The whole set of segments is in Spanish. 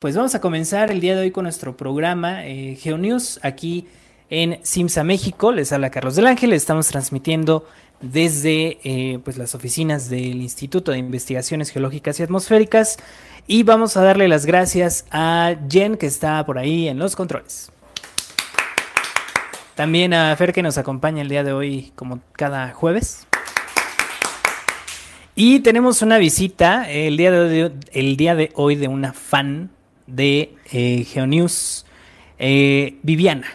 Pues vamos a comenzar el día de hoy con nuestro programa eh, GeoNews aquí en Simsa México. Les habla Carlos del Ángel. Estamos transmitiendo desde eh, pues las oficinas del Instituto de Investigaciones Geológicas y Atmosféricas. Y vamos a darle las gracias a Jen que está por ahí en los controles. También a Fer que nos acompaña el día de hoy como cada jueves. Y tenemos una visita el día de hoy, el día de, hoy de una fan de eh, GeoNews, eh, Viviana.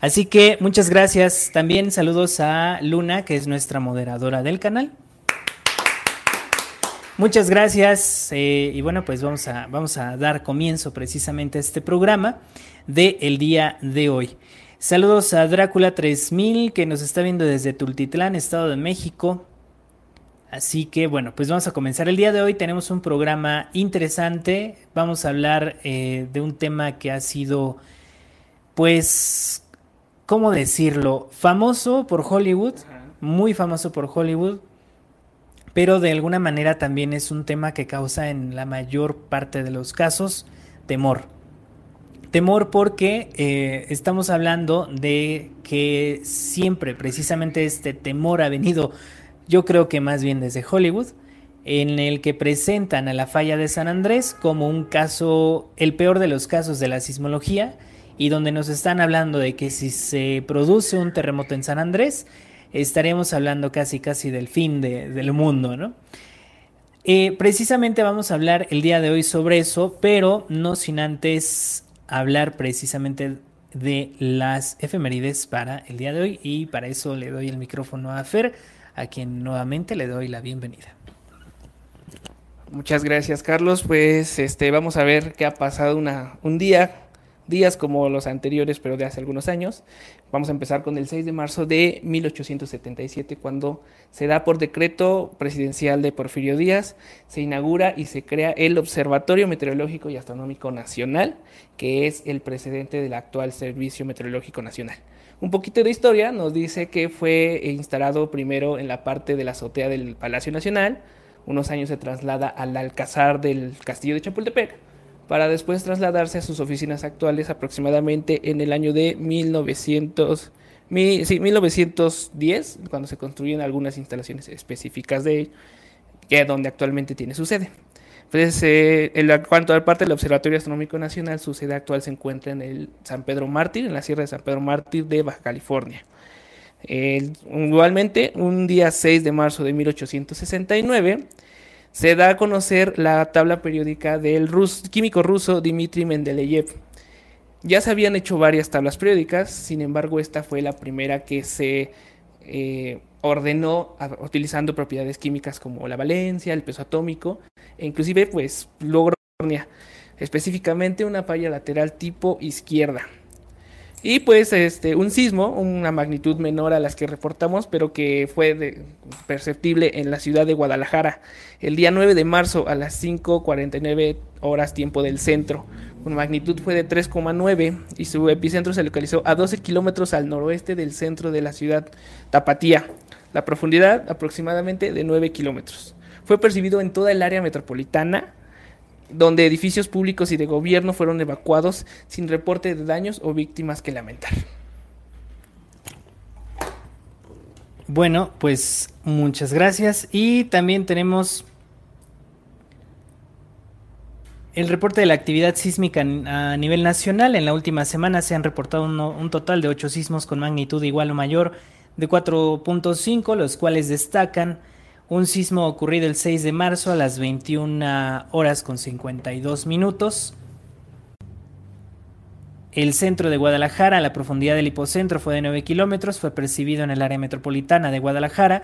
Así que muchas gracias. También saludos a Luna, que es nuestra moderadora del canal. Muchas gracias. Eh, y bueno, pues vamos a, vamos a dar comienzo precisamente a este programa del el día de hoy. Saludos a Drácula 3000 que nos está viendo desde Tultitlán, Estado de México. Así que bueno, pues vamos a comenzar. El día de hoy tenemos un programa interesante. Vamos a hablar eh, de un tema que ha sido, pues, ¿cómo decirlo? Famoso por Hollywood, muy famoso por Hollywood, pero de alguna manera también es un tema que causa en la mayor parte de los casos temor. Temor porque eh, estamos hablando de que siempre precisamente este temor ha venido yo creo que más bien desde Hollywood, en el que presentan a la falla de San Andrés como un caso, el peor de los casos de la sismología, y donde nos están hablando de que si se produce un terremoto en San Andrés, estaremos hablando casi casi del fin del mundo, ¿no? Eh, precisamente vamos a hablar el día de hoy sobre eso, pero no sin antes hablar precisamente de las efemérides para el día de hoy y para eso le doy el micrófono a Fer a quien nuevamente le doy la bienvenida. Muchas gracias, Carlos. Pues este, vamos a ver qué ha pasado una, un día, días como los anteriores, pero de hace algunos años. Vamos a empezar con el 6 de marzo de 1877, cuando se da por decreto presidencial de Porfirio Díaz, se inaugura y se crea el Observatorio Meteorológico y Astronómico Nacional, que es el precedente del actual Servicio Meteorológico Nacional. Un poquito de historia nos dice que fue instalado primero en la parte de la azotea del Palacio Nacional, unos años se traslada al alcázar del castillo de Chapultepec, para después trasladarse a sus oficinas actuales aproximadamente en el año de 1900, 1910, cuando se construyen algunas instalaciones específicas de que donde actualmente tiene su sede. Entonces, eh, en cuanto a la parte del Observatorio Astronómico Nacional, su sede actual se encuentra en el San Pedro Mártir, en la Sierra de San Pedro Mártir de Baja California. igualmente, un día 6 de marzo de 1869, se da a conocer la tabla periódica del químico ruso Dmitry Mendeleev. Ya se habían hecho varias tablas periódicas, sin embargo, esta fue la primera que se eh, ordenó utilizando propiedades químicas como la valencia, el peso atómico, e inclusive pues logró específicamente una falla lateral tipo izquierda. Y pues este, un sismo, una magnitud menor a las que reportamos, pero que fue perceptible en la ciudad de Guadalajara el día 9 de marzo a las 5.49 horas tiempo del centro. Su magnitud fue de 3,9 y su epicentro se localizó a 12 kilómetros al noroeste del centro de la ciudad Tapatía. La profundidad aproximadamente de 9 kilómetros. Fue percibido en toda el área metropolitana donde edificios públicos y de gobierno fueron evacuados sin reporte de daños o víctimas que lamentar. Bueno, pues muchas gracias. Y también tenemos el reporte de la actividad sísmica a nivel nacional. En la última semana se han reportado un, total de 8 sismos con magnitud igual o mayor de 4.5, los cuales destacan un sismo ocurrido el 6 de marzo a las 21 horas con 52 minutos. El centro de Guadalajara, la profundidad del hipocentro fue de 9 kilómetros, fue percibido en el área metropolitana de Guadalajara,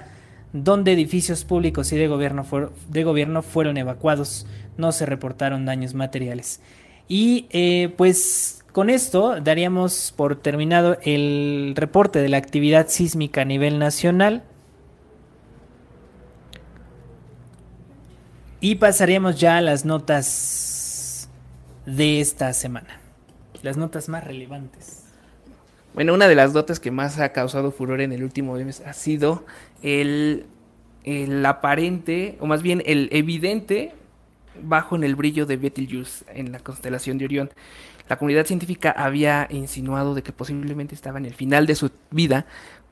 donde edificios públicos y de gobierno, de gobierno fueron evacuados. No se reportaron daños materiales. Y eh, pues con esto daríamos por terminado el reporte de la actividad sísmica a nivel nacional. Y pasaríamos ya a las notas de esta semana. Las notas más relevantes. Bueno, una de las notas que más ha causado furor en el último mes ha sido el, el aparente, o más bien el evidente bajo en el brillo de Betelgeuse en la constelación de Orión. La comunidad científica había insinuado de que posiblemente estaba en el final de su vida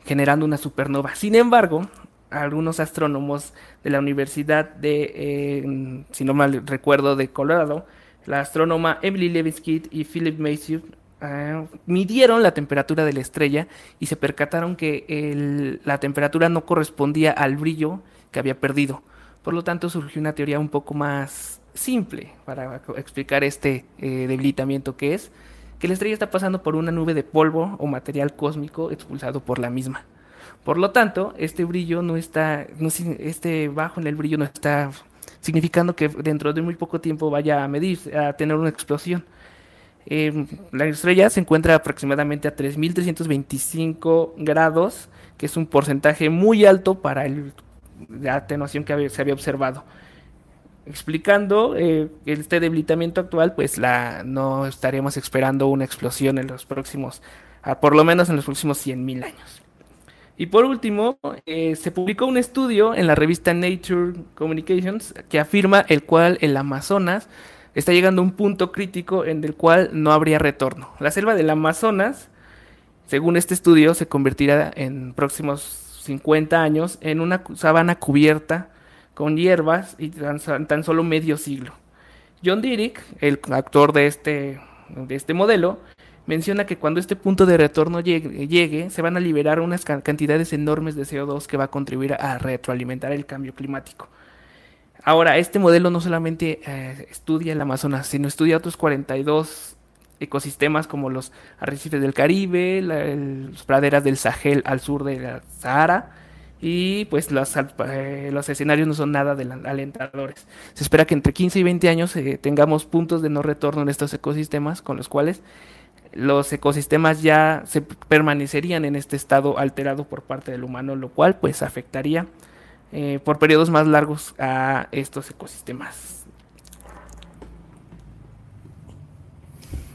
generando una supernova. Sin embargo, algunos astrónomos de la Universidad de, eh, si no mal recuerdo, de Colorado, la astrónoma Emily Levinsky y Philip Macy eh, midieron la temperatura de la estrella y se percataron que la temperatura no correspondía al brillo que había perdido. Por lo tanto, surgió una teoría un poco más simple para explicar este eh, debilitamiento que es que la estrella está pasando por una nube de polvo o material cósmico expulsado por la misma. Por lo tanto, este brillo no está, este bajo en el brillo no está significando que dentro de muy poco tiempo vaya a medir, a tener una explosión. Em, la estrella se encuentra aproximadamente a 3.325 grados, que es un porcentaje muy alto para la atenuación que se había observado. Explicando eh, este debilitamiento actual, pues no estaríamos esperando una explosión en los próximos, por lo menos en los próximos 100.000 años. Y por último, eh, se publicó un estudio en la revista Nature Communications que afirma el cual el Amazonas está llegando a un punto crítico en el cual no habría retorno. La selva del Amazonas, según este estudio, se convertirá en próximos 50 años en una sabana cubierta con hierbas y tan, tan solo medio siglo. John Dirick, el actor de este, de este modelo, menciona que cuando este punto de retorno llegue, se van a liberar unas cantidades enormes de CO2 que va a contribuir a retroalimentar el cambio climático. Ahora, este modelo no solamente eh, estudia el Amazonas, sino estudia otros 42 ecosistemas como los arrecifes del Caribe, las praderas del Sahel al sur de la Sahara, y pues los, eh, los escenarios no son nada alentadores. Se espera que entre 15 y 20 años eh, tengamos puntos de no retorno en estos ecosistemas con los cuales los ecosistemas ya se permanecerían en este estado alterado por parte del humano, lo cual pues afectaría eh, por periodos más largos a estos ecosistemas.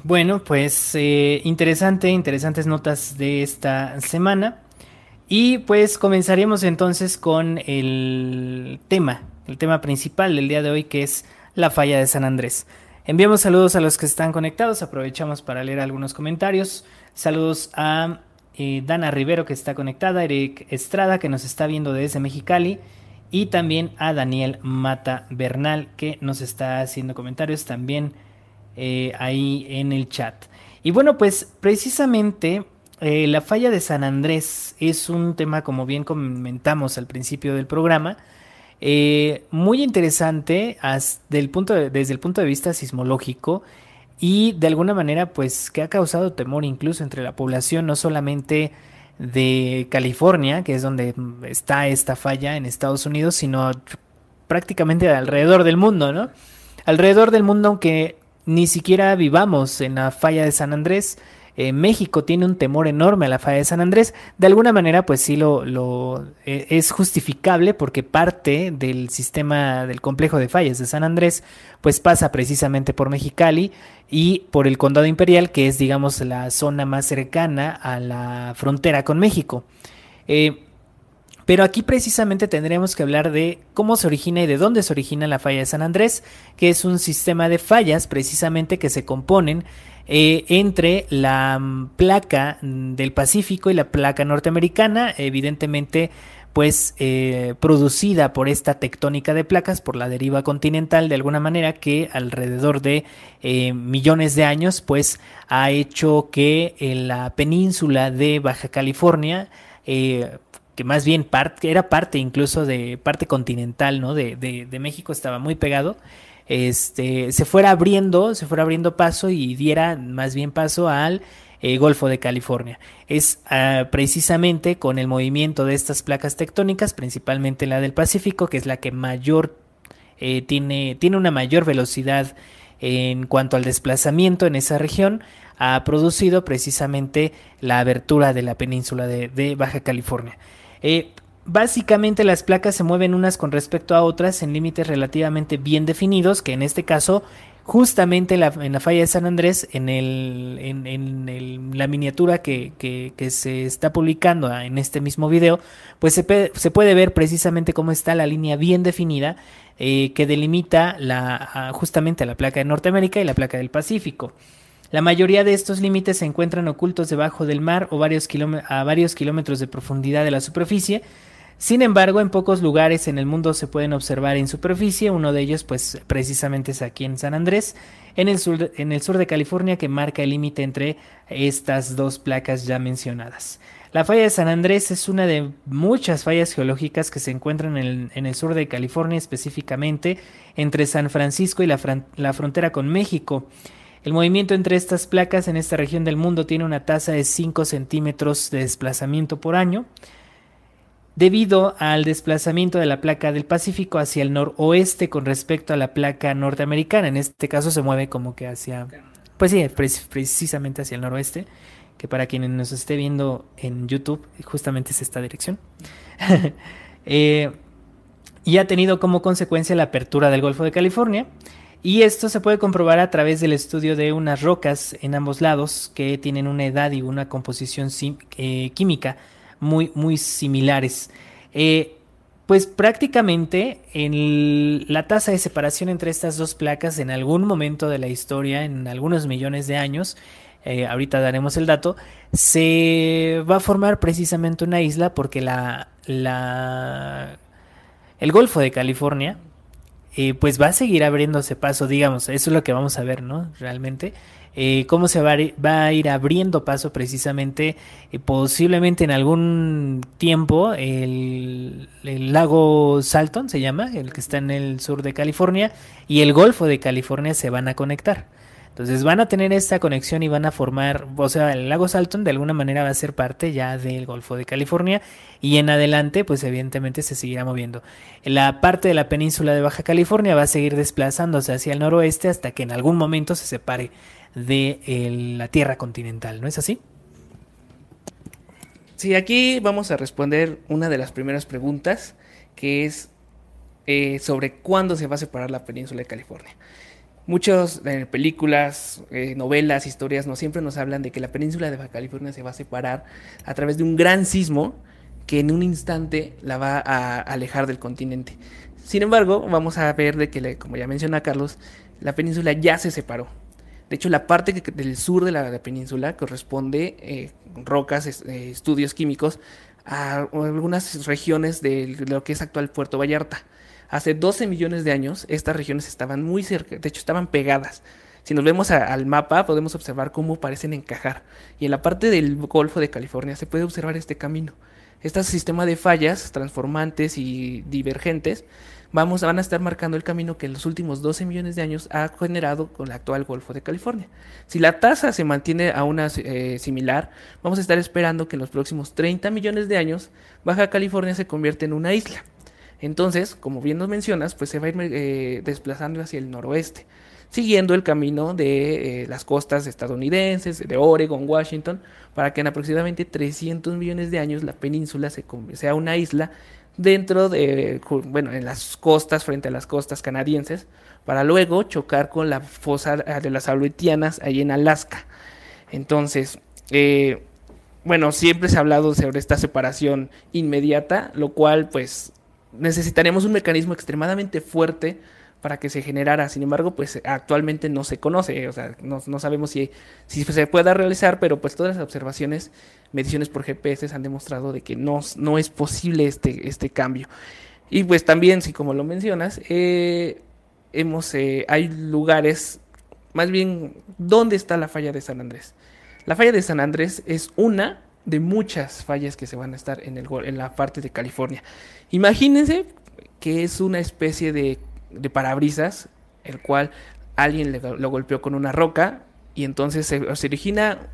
Bueno, pues eh, interesante, interesantes notas de esta semana. Y pues comenzaremos entonces con el tema, el tema principal del día de hoy, que es la falla de San Andrés. Enviamos saludos a los que están conectados, aprovechamos para leer algunos comentarios. Saludos a eh, Dana Rivero que está conectada, Eric Estrada que nos está viendo desde Mexicali y también a Daniel Mata Bernal que nos está haciendo comentarios también eh, ahí en el chat. Y bueno, pues precisamente eh, la falla de San Andrés es un tema como bien comentamos al principio del programa muy interesante desde el punto de vista sismológico y de alguna manera pues que ha causado temor incluso entre la población, no solamente de California, que es donde está esta falla en Estados Unidos, sino prácticamente alrededor del mundo, ¿no? Alrededor del mundo, aunque ni siquiera vivamos en la falla de San Andrés, eh, México tiene un temor enorme a la falla de San Andrés. De alguna manera, pues sí lo, eh, es justificable porque parte del sistema del complejo de fallas de San Andrés, pues pasa precisamente por Mexicali y por el condado imperial, que es, digamos, la zona más cercana a la frontera con México. Eh, pero aquí precisamente tendremos que hablar de cómo se origina y de dónde se origina la falla de San Andrés, que es un sistema de fallas precisamente que se componen eh, entre la placa del Pacífico y la placa norteamericana, evidentemente pues eh, producida por esta tectónica de placas, por la deriva continental de alguna manera que alrededor de eh, millones de años pues ha hecho que la península de Baja California que más bien era parte incluso de parte continental ¿no? de México, estaba muy pegado este, se fuera abriendo, se fuera abriendo paso y diera más bien paso al eh, Golfo de California. Es ah, precisamente con el movimiento de estas placas tectónicas, principalmente la del Pacífico, que es la que mayor eh, tiene, tiene una mayor velocidad en cuanto al desplazamiento en esa región, ha producido precisamente la abertura de la península de, Baja California. Eh, Básicamente las placas se mueven unas con respecto a otras en límites relativamente bien definidos, que en este caso justamente en la falla de San Andrés, en, el, en, la miniatura que, que, se está publicando en este mismo video, pues se, se, puede ver precisamente cómo está la línea bien definida eh, que delimita la, justamente la placa de Norteamérica y la placa del Pacífico. La mayoría de estos límites se encuentran ocultos debajo del mar o varios a varios kilómetros de profundidad de la superficie, sin embargo, en pocos lugares en el mundo se pueden observar en superficie, uno de ellos pues precisamente es aquí en San Andrés, en el sur, de California que marca el límite entre estas dos placas ya mencionadas. La falla de San Andrés es una de muchas fallas geológicas que se encuentran en el, sur de California, específicamente entre San Francisco y la, la frontera con México. El movimiento entre estas placas en esta región del mundo tiene una tasa de 5 centímetros de desplazamiento por año debido al desplazamiento de la placa del Pacífico hacia el noroeste con respecto a la placa norteamericana. En este caso se mueve como que hacia, pues sí, precisamente hacia el noroeste, que para quienes nos esté viendo en YouTube, justamente es esta dirección. Eh, y ha tenido como consecuencia la apertura del Golfo de California. Y esto se puede comprobar a través del estudio de unas rocas en ambos lados que tienen una edad y una composición eh, química muy, muy similares. Eh, pues prácticamente en la tasa de separación entre estas dos placas en algún momento de la historia, en algunos millones de años, eh, ahorita daremos el dato, se va a formar precisamente una isla porque la, la el Golfo de California eh, pues va a seguir abriéndose paso, digamos, eso es lo que vamos a ver, ¿no? Realmente. Eh, cómo se va a, ir abriendo paso precisamente, eh, posiblemente en algún tiempo, el, lago Salton se llama, el que está en el sur de California, y el Golfo de California se van a conectar. Entonces van a tener esta conexión y van a formar, o sea, el lago Salton de alguna manera va a ser parte ya del Golfo de California y en adelante pues evidentemente se seguirá moviendo. La parte de la península de Baja California va a seguir desplazándose hacia el noroeste hasta que en algún momento se separe de la Tierra continental, ¿no es así? Sí, aquí vamos a responder una de las primeras preguntas, que es eh, sobre cuándo se va a separar la península de California. Muchas eh, películas, novelas, historias no siempre nos hablan de que la península de Baja California se va a separar a través de un gran sismo que en un instante la va a alejar del continente. Sin embargo, vamos a ver de que, como ya menciona Carlos, la península ya se separó. De hecho, la parte del sur de la, península corresponde eh, rocas, eh, estudios químicos, a algunas regiones de lo que es actual Puerto Vallarta. Hace 12 millones de años, estas regiones estaban muy cerca, de hecho, estaban pegadas. Si nos vemos al mapa, podemos observar cómo parecen encajar. Y en la parte del Golfo de California se puede observar este camino. Este sistema de fallas transformantes y divergentes vamos, van a estar marcando el camino que en los últimos 12 millones de años ha generado con el actual Golfo de California. Si la tasa se mantiene a una eh, similar, vamos a estar esperando que en los próximos 30 millones de años Baja California se convierta en una isla. Entonces, como bien nos mencionas, pues se va a ir eh, desplazando hacia el noroeste, siguiendo el camino de eh, las costas estadounidenses, de Oregon, Washington, para que en aproximadamente 300 millones de años la península se, sea una isla dentro de, bueno, en las costas, frente a las costas canadienses, para luego chocar con la fosa de las Aleutianas ahí en Alaska. Entonces, eh, bueno, siempre se ha hablado sobre esta separación inmediata, lo cual pues necesitaremos un mecanismo extremadamente fuerte para que se generara. Sin embargo, pues actualmente no se conoce, o sea, no, sabemos si, si se pueda realizar, pero pues todas las observaciones, mediciones por GPS han demostrado de que no, no es posible este, este cambio. Y pues también, si como lo mencionas, eh, hemos, eh, hay lugares, más bien, ¿dónde está la falla de San Andrés? La falla de San Andrés es una de muchas fallas que se van a estar en, el, en la parte de California. Imagínense que es una especie de de parabrisas, el cual alguien le, lo golpeó con una roca y entonces se, origina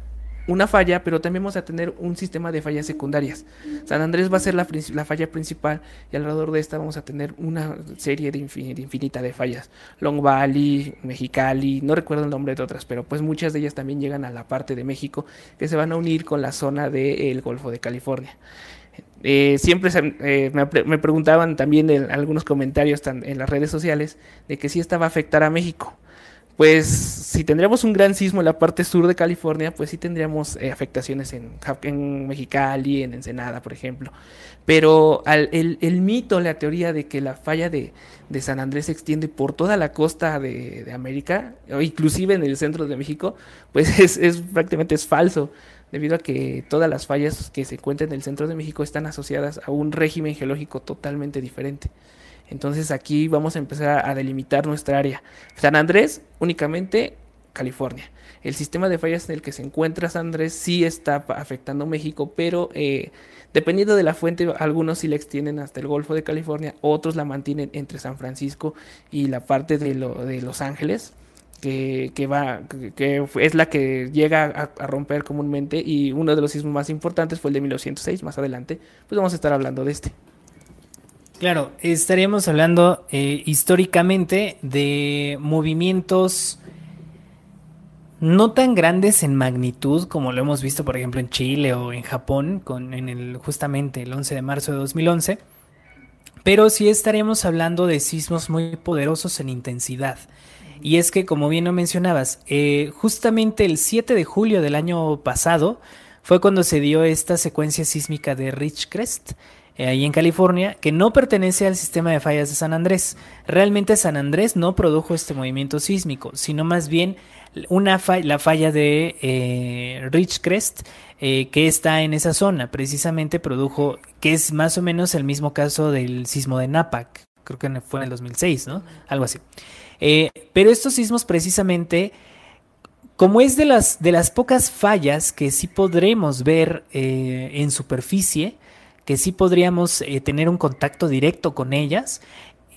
una falla, pero también vamos a tener un sistema de fallas secundarias. San Andrés va a ser la, falla principal y alrededor de esta vamos a tener una serie de, infinita de fallas. Long Valley, Mexicali, no recuerdo el nombre de otras, pero pues muchas de ellas también llegan a la parte de México que se van a unir con la zona del Golfo de California. Eh, siempre eh, me, preguntaban también en algunos comentarios en las redes sociales de que si esta va a afectar a México. pues si tendríamos un gran sismo en la parte sur de California, pues sí tendríamos eh, afectaciones en, en, Mexicali, en Ensenada, por ejemplo. Pero el, mito, la teoría de que la falla de, San Andrés se extiende por toda la costa de, América, o inclusive en el centro de México, pues es, prácticamente es falso, debido a que todas las fallas que se encuentran en el centro de México están asociadas a un régimen geológico totalmente diferente. Entonces aquí vamos a empezar a delimitar nuestra área. San Andrés únicamente California. El sistema de fallas en el que se encuentra San Andrés sí está afectando México, pero eh, dependiendo de la fuente, algunos sí la extienden hasta el Golfo de California, otros la mantienen entre San Francisco y la parte de, Los Ángeles. Que, va, que, es la que llega a, romper comúnmente y uno de los sismos más importantes fue el de 1906, más adelante, pues vamos a estar hablando de este. Claro, estaríamos hablando eh, históricamente de movimientos no tan grandes en magnitud como lo hemos visto, por ejemplo, en Chile o en Japón, con, en el, justamente el 11 de marzo de 2011, pero sí estaríamos hablando de sismos muy poderosos en intensidad. Y es que, como bien lo mencionabas, eh, justamente el 7 de julio del año pasado fue cuando se dio esta secuencia sísmica de Ridgecrest, eh, ahí en California, que no pertenece al sistema de fallas de San Andrés. Realmente San Andrés no produjo este movimiento sísmico, sino más bien una la falla de eh, eh, que está en esa zona, precisamente produjo, que es más o menos el mismo caso del sismo de Napak, creo que fue en el 2006, ¿no? Algo así. Pero estos sismos precisamente como es de las, de las pocas fallas que sí podremos ver en superficie, que sí podríamos eh, tener un contacto directo con ellas.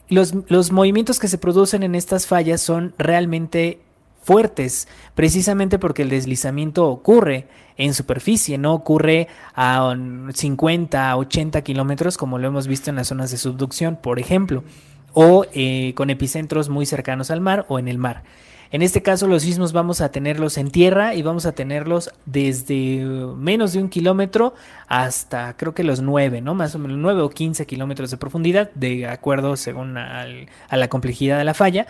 Los, los movimientos que se producen en estas fallas son realmente fuertes, precisamente porque el deslizamiento ocurre en superficie, no ocurre a 50, 80 kilómetros como lo hemos visto en las zonas de subducción, por ejemplo, o eh, con epicentros muy cercanos al mar o en el mar. En este caso los sismos vamos a tenerlos en tierra y vamos a tenerlos desde menos de un kilómetro hasta creo que los nueve, ¿no? Más o menos nueve o quince kilómetros de profundidad, de acuerdo según a la complejidad de la falla.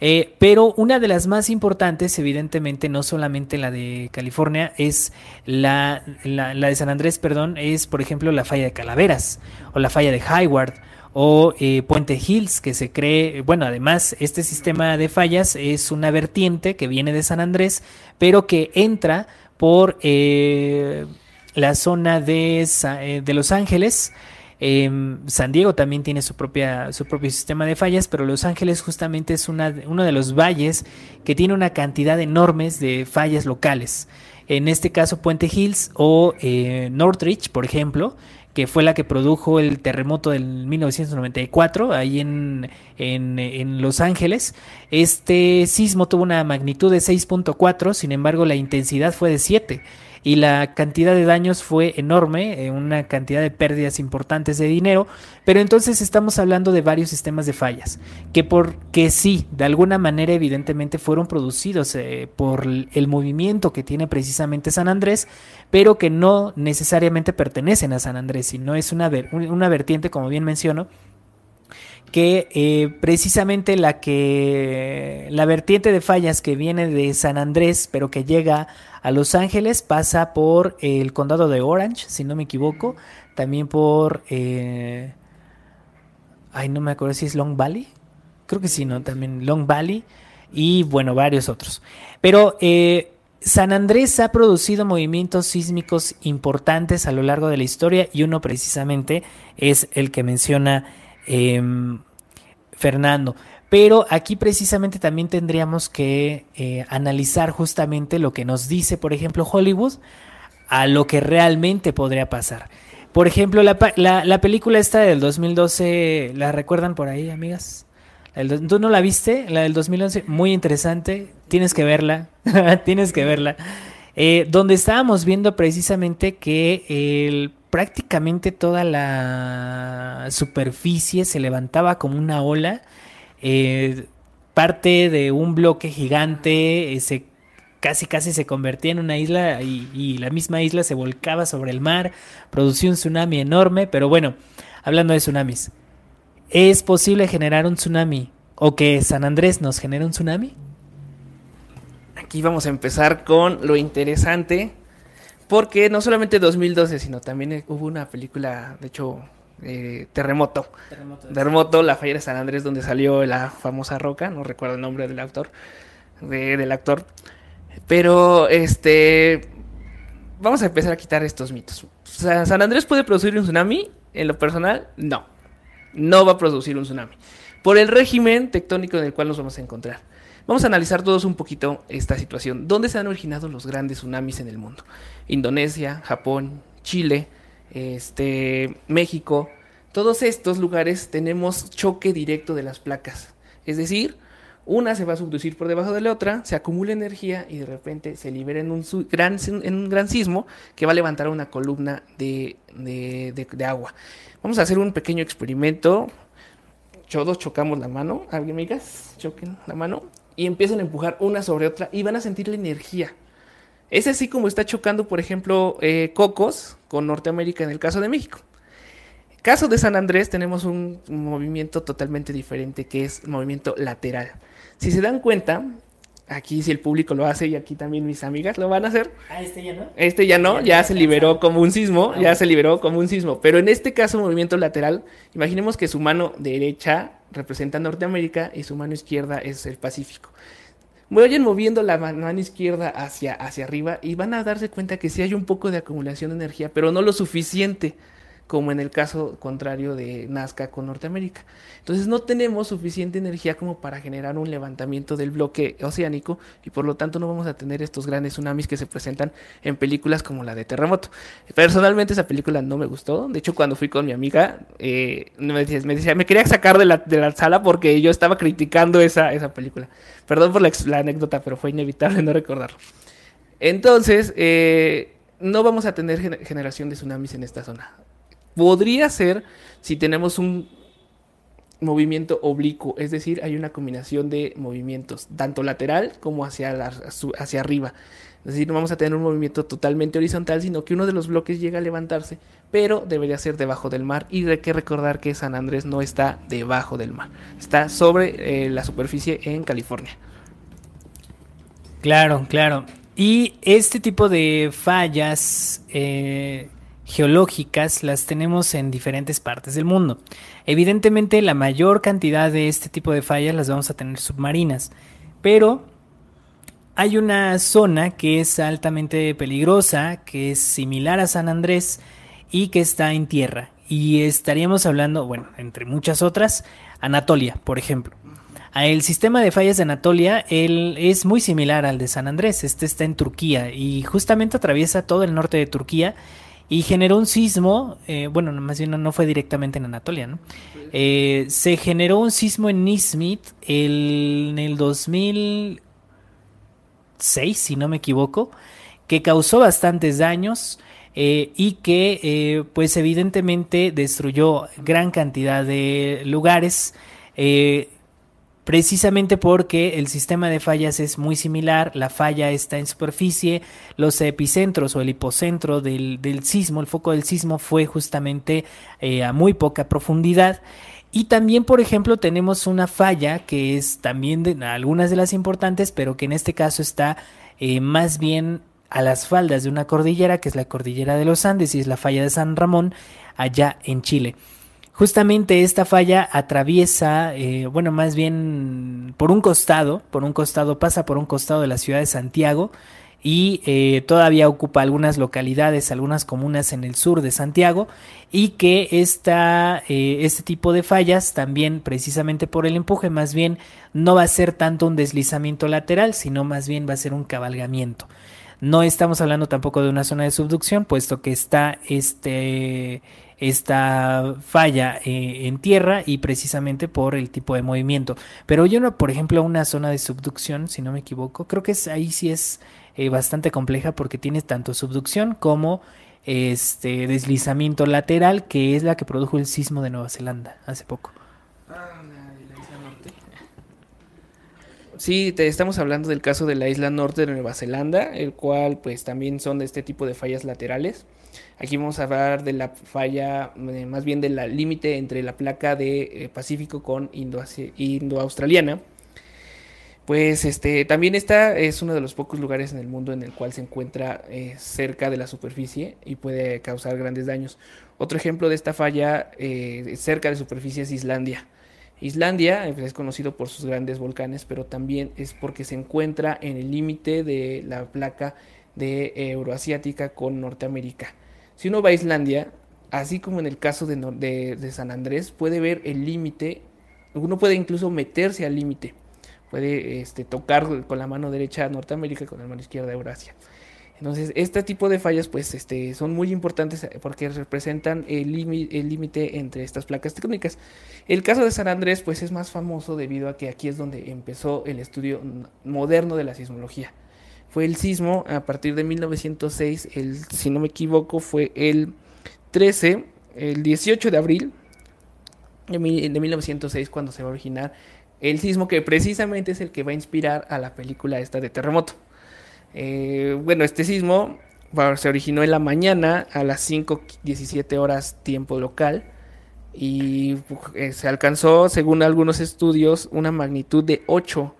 Eh, pero una de las más importantes, evidentemente, no solamente la de California, es la, la, de San Andrés, perdón, es por ejemplo la falla de Calaveras o la falla de Hayward o eh, Puente Hills, que se cree, bueno, además este sistema de fallas es una vertiente que viene de San Andrés, pero que entra por eh, la zona de, eh, de Los Ángeles. Em, San Diego también tiene su, propia, su propio sistema de fallas, pero Los Ángeles justamente es una, uno de los valles que tiene una cantidad enormes de fallas locales. En este caso Puente Hills o Northridge, por ejemplo, que fue la que produjo el terremoto del 1994 ahí en, en, Los Ángeles. Este sismo tuvo una magnitud de 6.4, sin embargo la intensidad fue de 7 y la cantidad de daños fue enorme, eh, una cantidad de pérdidas importantes de dinero, pero entonces estamos hablando de varios sistemas de fallas, que porque sí, de alguna manera evidentemente fueron producidos eh, por el movimiento que tiene precisamente San Andrés, pero que no necesariamente pertenecen a San Andrés, sino es una, una vertiente, como bien menciono, que eh, precisamente la que la vertiente de fallas que viene de San Andrés pero que llega a Los Ángeles pasa por el condado de Orange si no me equivoco también por eh, ay no me acuerdo si es Long Valley creo que sí no también Long Valley y bueno varios otros. Pero eh, San Andrés ha producido movimientos sísmicos importantes a lo largo de la historia y uno precisamente es el que menciona Em, Fernando. Pero aquí precisamente también tendríamos que eh, analizar justamente lo que nos dice, por ejemplo, Hollywood, a lo que realmente podría pasar. Por ejemplo, la, película esta del 2012, ¿la recuerdan por ahí, amigas? ¿Tú no la viste? La del 2011, muy interesante, tienes que verla, tienes que verla. Eh, donde estábamos viendo precisamente que el prácticamente toda la superficie se levantaba como una ola. Eh, parte de un bloque gigante eh, se, casi casi se convertía en una isla y, la misma isla se volcaba sobre el mar, producía un tsunami enorme, pero bueno, hablando de tsunamis, ¿es posible generar un tsunami o que San Andrés nos genere un tsunami? aquí vamos a empezar con lo interesante, porque no solamente 2012, sino también hubo una película, de hecho, eh, Terremoto. Terremoto. Terremoto, la falla de San Andrés, donde salió la famosa roca, no recuerdo el nombre del actor, del actor. Pero, este, vamos a empezar a quitar estos mitos. ¿San Andrés puede producir un tsunami? En lo personal, no. No va a producir un tsunami. Por el régimen tectónico en el cual nos vamos a encontrar. Vamos a analizar todos un poquito esta situación. ¿Dónde se han originado los grandes tsunamis en el mundo? Indonesia, Japón, Chile, este, México. Todos estos lugares tenemos choque directo de las placas. Es decir, una se va a subducir por debajo de la otra, se acumula energía y de repente se libera en un, gran, en un gran sismo que va a levantar una columna de, de, agua. Vamos a hacer un pequeño experimento. Todos chocamos la mano. ¿Alguien, amigas? Choquen la mano y empiezan a empujar una sobre otra y van a sentir la energía. Es así como está chocando, por ejemplo, eh, Cocos con Norteamérica en el caso de México. Caso de San Andrés tenemos un movimiento totalmente diferente que es movimiento lateral. Si se dan cuenta, aquí si el público lo hace y aquí también mis amigas lo van a hacer. Ah, este ya no. Este ya no, ya, se liberó como un sismo, ah, ya se liberó como un sismo. Pero en este caso, movimiento lateral, imaginemos que su mano derecha representa Norteamérica y su mano izquierda es el Pacífico. Vayan moviendo la mano izquierda hacia, hacia arriba y van a darse cuenta que sí hay un poco de acumulación de energía, pero no lo suficiente como en el caso contrario de Nazca con Norteamérica. Entonces no tenemos suficiente energía como para generar un levantamiento del bloque oceánico y por lo tanto no vamos a tener estos grandes tsunamis que se presentan en películas como la de Terremoto. Personalmente esa película no me gustó, de hecho cuando fui con mi amiga eh, me, decía, me, quería sacar de la, de la, sala porque yo estaba criticando esa, esa película. Perdón por la, anécdota, pero fue inevitable no recordarlo. Entonces, eh, no vamos a tener generación de tsunamis en esta zona. Podría ser si tenemos un movimiento oblicuo, es decir, hay una combinación de movimientos, tanto lateral como hacia, hacia arriba. Es decir, no vamos a tener un movimiento totalmente horizontal, sino que uno de los bloques llega a levantarse, pero debería ser debajo del mar. Y hay que recordar que San Andrés no está debajo del mar, está sobre eh, la superficie en California. Claro, claro. Y este tipo de fallas eh, geológicas las tenemos en diferentes partes del mundo. Evidentemente la mayor cantidad de este tipo de fallas las vamos a tener submarinas, pero hay una zona que es altamente peligrosa, que es similar a San Andrés y que está en tierra. Y estaríamos hablando, bueno, entre muchas otras, Anatolia, por ejemplo. El sistema de fallas de Anatolia es muy similar al de San Andrés. Este está en Turquía y justamente atraviesa todo el norte de Turquía y generó un sismo, eh, bueno, más bien no, fue directamente en Anatolia, ¿no? Eh, se generó un sismo en Nismit en el 2006, si no me equivoco, que causó bastantes daños eh, y que pues evidentemente destruyó gran cantidad de lugares precisamente porque el sistema de fallas es muy similar, la falla está en superficie, los epicentros o el hipocentro del, sismo, el foco del sismo fue justamente eh, a muy poca profundidad. Y también, por ejemplo, tenemos una falla que es también de algunas de las importantes, pero que en este caso está eh, más bien a las faldas de una cordillera, que es la cordillera de los Andes y es la falla de San Ramón, allá en Chile. Justamente esta falla atraviesa, eh, bueno, más bien por un costado, por un costado, pasa por un costado de la ciudad de Santiago y eh, todavía ocupa algunas localidades, algunas comunas en el sur de Santiago y que esta, eh, este tipo de fallas también precisamente por el empuje más bien no va a ser tanto un deslizamiento lateral, sino más bien va a ser un cabalgamiento. No estamos hablando tampoco de una zona de subducción, puesto que está este esta falla eh, en tierra y precisamente por el tipo de movimiento. Pero yo no, por ejemplo, una zona de subducción, si no me equivoco, creo que es, ahí sí es eh, bastante compleja porque tiene tanto subducción como este deslizamiento lateral, que es la que produjo el sismo de Nueva Zelanda hace poco. Sí, te estamos hablando del caso de la isla norte de Nueva Zelanda, el cual pues también son de este tipo de fallas laterales. Aquí vamos a hablar de la falla, eh, más bien del límite entre la placa de eh, Pacífico con Indo-Australiana. Pues este, también esta es uno de los pocos lugares en el mundo en el cual se encuentra eh, cerca de la superficie y puede causar grandes daños. Otro ejemplo de esta falla eh, cerca de superficie es Islandia. Islandia es conocido por sus grandes volcanes, pero también es porque se encuentra en el límite de la placa de Euroasiática con Norteamérica. Si uno va a Islandia, así como en el caso de, de San Andrés, puede ver el límite, uno puede incluso meterse al límite puede este, tocar con la mano derecha Norteamérica y con la mano izquierda Eurasia. Entonces, este tipo de fallas pues, este, son muy importantes porque representan el límite entre estas placas tectónicas. El caso de San Andrés pues, es más famoso debido a que aquí es donde empezó el estudio moderno de la sismología. Fue el sismo a partir de 1906, el, si no me equivoco, fue el 13, el 18 de abril de 1906 cuando se va a originar el sismo que precisamente es el que va a inspirar a la película esta de terremoto. Eh, bueno, este sismo se originó en la mañana a las 5.17 horas tiempo local y eh, se alcanzó, según algunos estudios, una magnitud de 8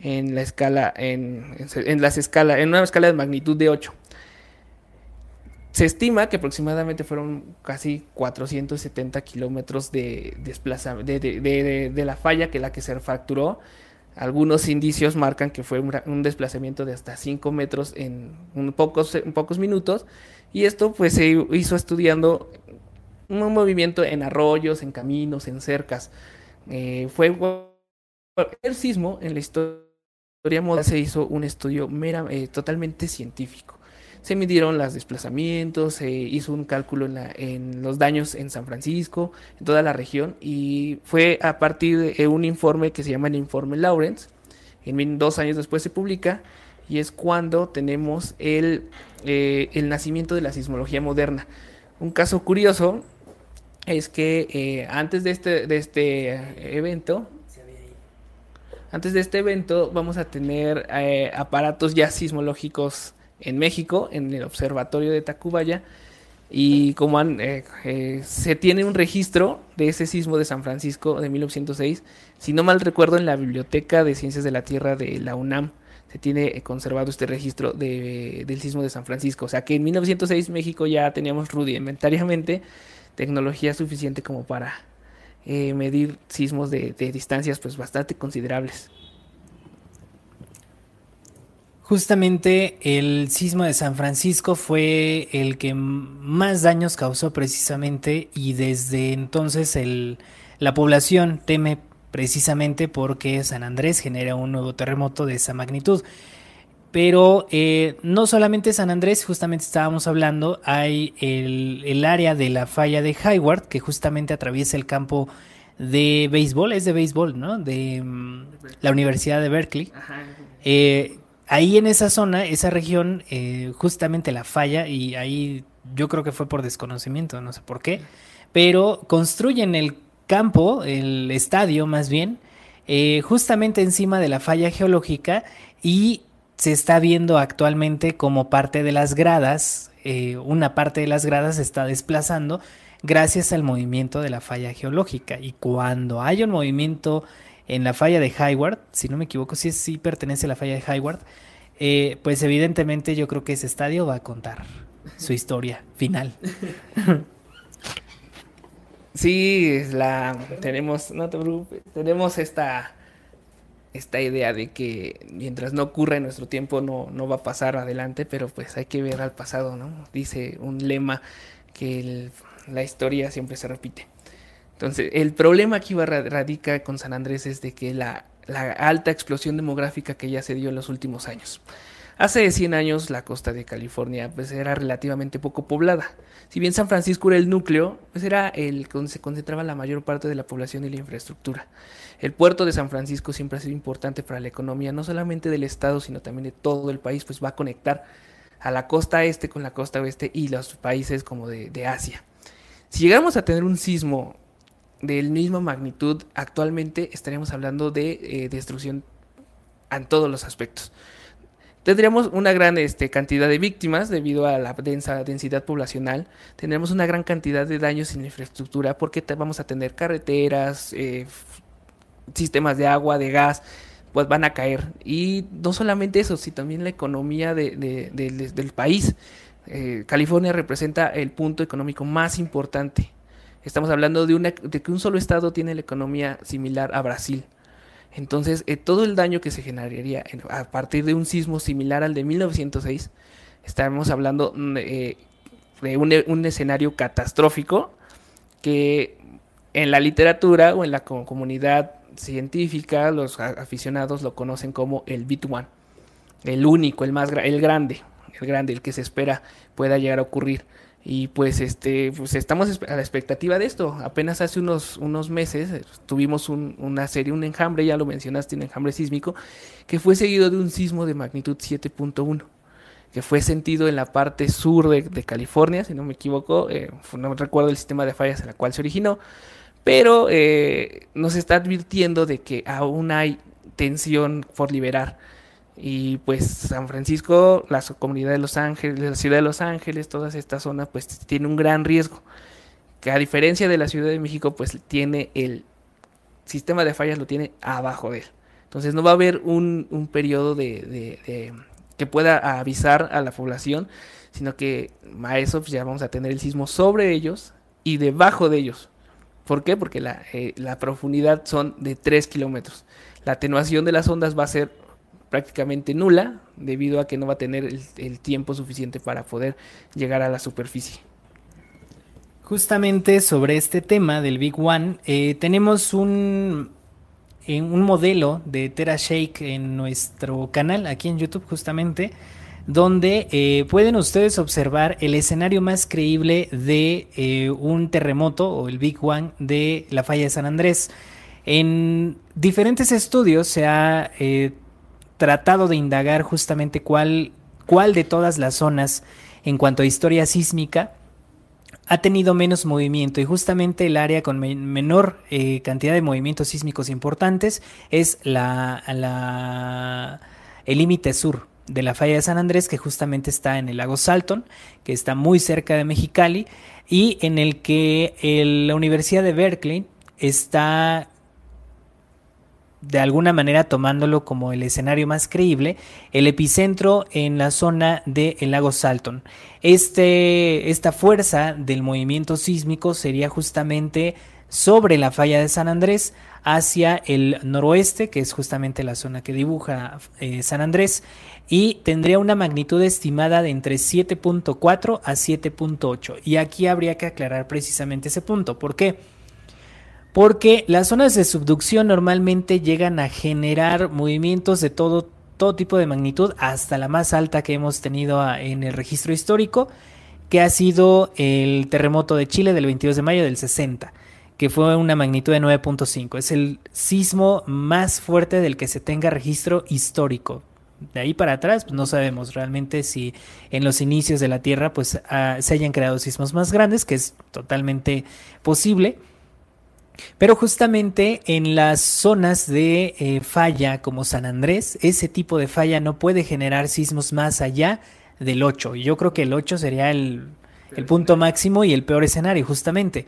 en la escala, en, en, las escala, en una escala de magnitud de 8. Se estima que aproximadamente fueron casi 470 kilómetros de, de, de, la falla que la que se fracturó. Algunos indicios marcan que fue un, desplazamiento de hasta 5 metros en pocos, pocos minutos. Y esto pues se hizo estudiando un movimiento en arroyos, en caminos, en cercas. Eh, fue el sismo en la historia moderna se hizo un estudio eh, totalmente científico se midieron los desplazamientos, se hizo un cálculo en, los daños en San Francisco, en toda la región, y fue a partir de un informe que se llama el informe Lawrence, en dos años después se publica, y es cuando tenemos el, eh, el nacimiento de la sismología moderna. Un caso curioso es que eh, antes de este, de este evento, antes de este evento vamos a tener eh, aparatos ya sismológicos en México, en el Observatorio de Tacubaya, y como eh, eh, se tiene un registro de ese sismo de San Francisco de 1906, si no mal recuerdo, en la Biblioteca de Ciencias de la Tierra de la UNAM se tiene eh, conservado este registro del sismo de San Francisco. O sea que en 1906 México ya teníamos rudimentariamente tecnología suficiente como para medir sismos de, de distancias pues bastante considerables. Justamente el sismo de San Francisco fue el que más daños causó precisamente y desde entonces el, la población teme precisamente porque San Andrés genera un nuevo terremoto de esa magnitud. Pero eh, no solamente San Andrés, justamente estábamos hablando, hay el, el, área de la falla de Hayward que justamente atraviesa el campo de béisbol, es de béisbol, ¿no? De mm, la Universidad de Berkeley. Eh, ahí en esa zona, esa región, eh, justamente la falla, y ahí yo creo que fue por desconocimiento, no sé por qué, pero construyen el campo, el estadio más bien, eh, justamente encima de la falla geológica y se está viendo actualmente como parte de las gradas, eh, una parte de las gradas se está desplazando gracias al movimiento de la falla geológica. Y cuando hay un movimiento en la falla de Hayward, si no me equivoco, sí pertenece a la falla de Hayward, eh, pues evidentemente yo creo que ese estadio va a contar su historia final. Sí, la tenemos, no te preocupes, tenemos esta esta idea de que mientras no ocurra en nuestro tiempo no, no va a pasar adelante, pero pues hay que ver al pasado, ¿no? Dice un lema que la historia siempre se repite. Entonces, el problema aquí radica con San Andrés es de que la, alta explosión demográfica que ya se dio en los últimos años. Hace 100 años la costa de California pues era relativamente poco poblada. Si bien San Francisco era el núcleo, pues era el donde se concentraba la mayor parte de la población y la infraestructura. El puerto de San Francisco siempre ha sido importante para la economía, no solamente del estado, sino también de todo el país, pues va a conectar a la costa este con la costa oeste y los países como de, de Asia. Si llegamos a tener un sismo del misma magnitud, actualmente estaríamos hablando de eh, destrucción en todos los aspectos. Tendríamos una gran este, cantidad de víctimas debido a la densa densidad poblacional. Tendremos una gran cantidad de daños en infraestructura porque vamos a tener carreteras, eh, sistemas de agua, de gas, pues van a caer. Y no solamente eso, sino también la economía del país. Eh, California representa el punto económico más importante. Estamos hablando de, una, de que un solo estado tiene la economía similar a Brasil. Entonces, eh, todo el daño que se generaría a partir de un sismo similar al de 1906, estamos hablando mm, eh, de un, escenario catastrófico que en la literatura o en la comunidad científica, los aficionados lo conocen como el Bit One, el único, el más el grande, el grande, el que se espera pueda llegar a ocurrir. Y pues este, pues estamos a la expectativa de esto. Apenas hace unos, unos meses eh, tuvimos una serie, un enjambre, ya lo mencionaste, un enjambre sísmico, que fue seguido de un sismo de magnitud 7.1, que fue sentido en la parte sur de, California, si no me equivoco, eh, no recuerdo el sistema de fallas en la cual se originó, pero eh, nos está advirtiendo de que aún hay tensión por liberar. Y pues San Francisco, la comunidad de Los Ángeles, la ciudad de Los Ángeles, toda esta zona, pues tiene un gran riesgo. Que a diferencia de la Ciudad de México, pues tiene el sistema de fallas, lo tiene abajo de él. Entonces no va a haber un, un periodo de, que pueda avisar a la población, sino que a eso pues, ya vamos a tener el sismo sobre ellos y debajo de ellos. ¿Por qué? Porque la, eh, la profundidad son de 3 kilómetros. La atenuación de las ondas va a ser prácticamente nula debido a que no va a tener el, tiempo suficiente para poder llegar a la superficie. Justamente sobre este tema del Big One, eh, tenemos un, eh, un modelo de TeraShake en nuestro canal, aquí en YouTube justamente, donde eh, pueden ustedes observar el escenario más creíble de un terremoto o el Big One de la falla de San Andrés. En diferentes estudios se ha tratado de indagar justamente cuál, cuál de todas las zonas en cuanto a historia sísmica ha tenido menos movimiento. Y justamente el área con menor eh, cantidad de movimientos sísmicos importantes es la, la el límite sur de la falla de San Andrés que justamente está en el lago Salton que está muy cerca de Mexicali y en el que la Universidad de Berkeley está de alguna manera tomándolo como el escenario más creíble, el epicentro en la zona del lago Salton. Este, esta fuerza del movimiento sísmico sería justamente sobre la falla de San Andrés hacia el noroeste, que es justamente la zona que dibuja eh, San Andrés, y tendría una magnitud estimada de entre 7.4 a 7.8. Y aquí habría que aclarar precisamente ese punto. ¿Por qué? Porque las zonas de subducción normalmente llegan a generar movimientos de todo, todo tipo de magnitud, hasta la más alta que hemos tenido en el registro histórico, que ha sido el terremoto de Chile del 22 de mayo del 60, que fue una magnitud de 9.5. Es el sismo más fuerte del que se tenga registro histórico. De ahí para atrás, pues, no sabemos realmente si en los inicios de la Tierra pues, ah, se hayan creado sismos más grandes, que es totalmente posible pero justamente en las zonas de eh, falla como San Andrés, ese tipo de falla no puede generar sismos más allá del 8. Y yo creo que el 8 sería el, punto máximo y el peor escenario, justamente.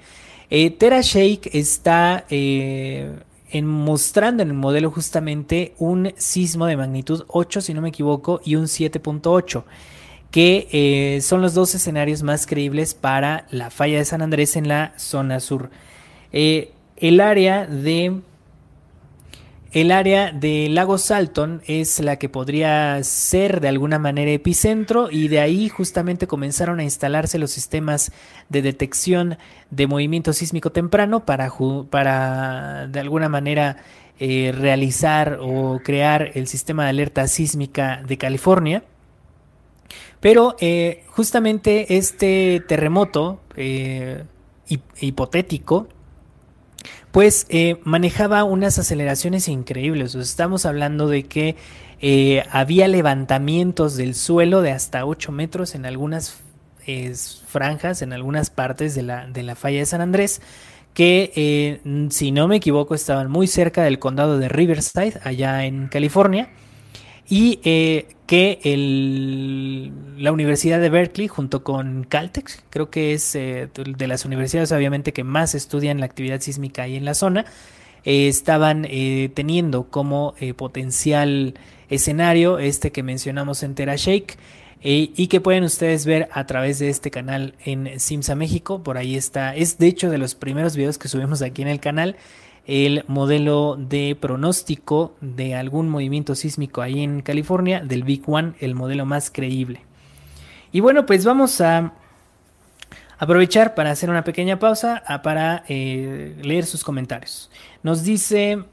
Eh, Tera Shake está eh, en, mostrando en el modelo justamente un sismo de magnitud 8, si no me equivoco, y un 7.8 que son los dos escenarios más creíbles para la falla de San Andrés en la zona sur. Eh, el área de el área de Lago Salton es la que podría ser de alguna manera epicentro y de ahí justamente comenzaron a instalarse los sistemas de detección de movimiento sísmico temprano para, para de alguna manera eh, realizar o crear el sistema de alerta sísmica de California. Pero eh, justamente este terremoto eh, hipotético pues eh, manejaba unas aceleraciones increíbles. estamos hablando de que eh, había levantamientos del suelo de hasta 8 metros en algunas franjas, en algunas partes de la, de la falla de San Andrés, que eh, si no me equivoco estaban muy cerca del condado de Riverside, allá en California y eh, que la Universidad de Berkeley junto con Caltech, creo que es eh, de las universidades obviamente que más estudian la actividad sísmica ahí en la zona, eh, estaban eh, teniendo como potencial escenario este que mencionamos en TeraShake y que pueden ustedes ver a través de este canal en Simsa México. Por ahí está, es de hecho de los primeros videos que subimos aquí en el canal el modelo de pronóstico de algún movimiento sísmico ahí en California, del Big One, el modelo más creíble. Y bueno, pues vamos a aprovechar para hacer una pequeña pausa ah, para eh, leer sus comentarios. Nos dice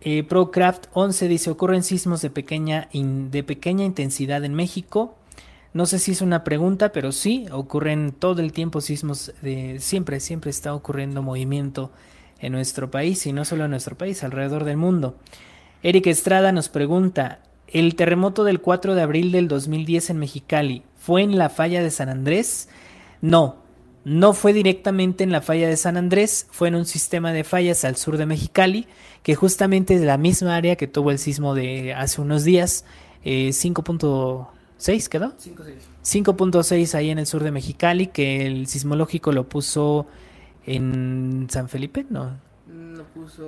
eh, ProCraft 11, dice, ocurren sismos de pequeña, de pequeña intensidad en México. No sé si es una pregunta, pero sí, ocurren todo el tiempo sismos, siempre, siempre está ocurriendo movimiento en nuestro país y no solo en nuestro país, alrededor del mundo. Eric Estrada nos pregunta, ¿el terremoto del 4 de abril del 2010 en Mexicali fue en la falla de San Andrés? No, no fue directamente en la falla de San Andrés, fue en un sistema de fallas al sur de Mexicali, que justamente es la misma área que tuvo el sismo de hace unos días, 5.6 eh, quedó. 5.6 ahí en el sur de Mexicali, que el sismológico lo puso en San Felipe, no.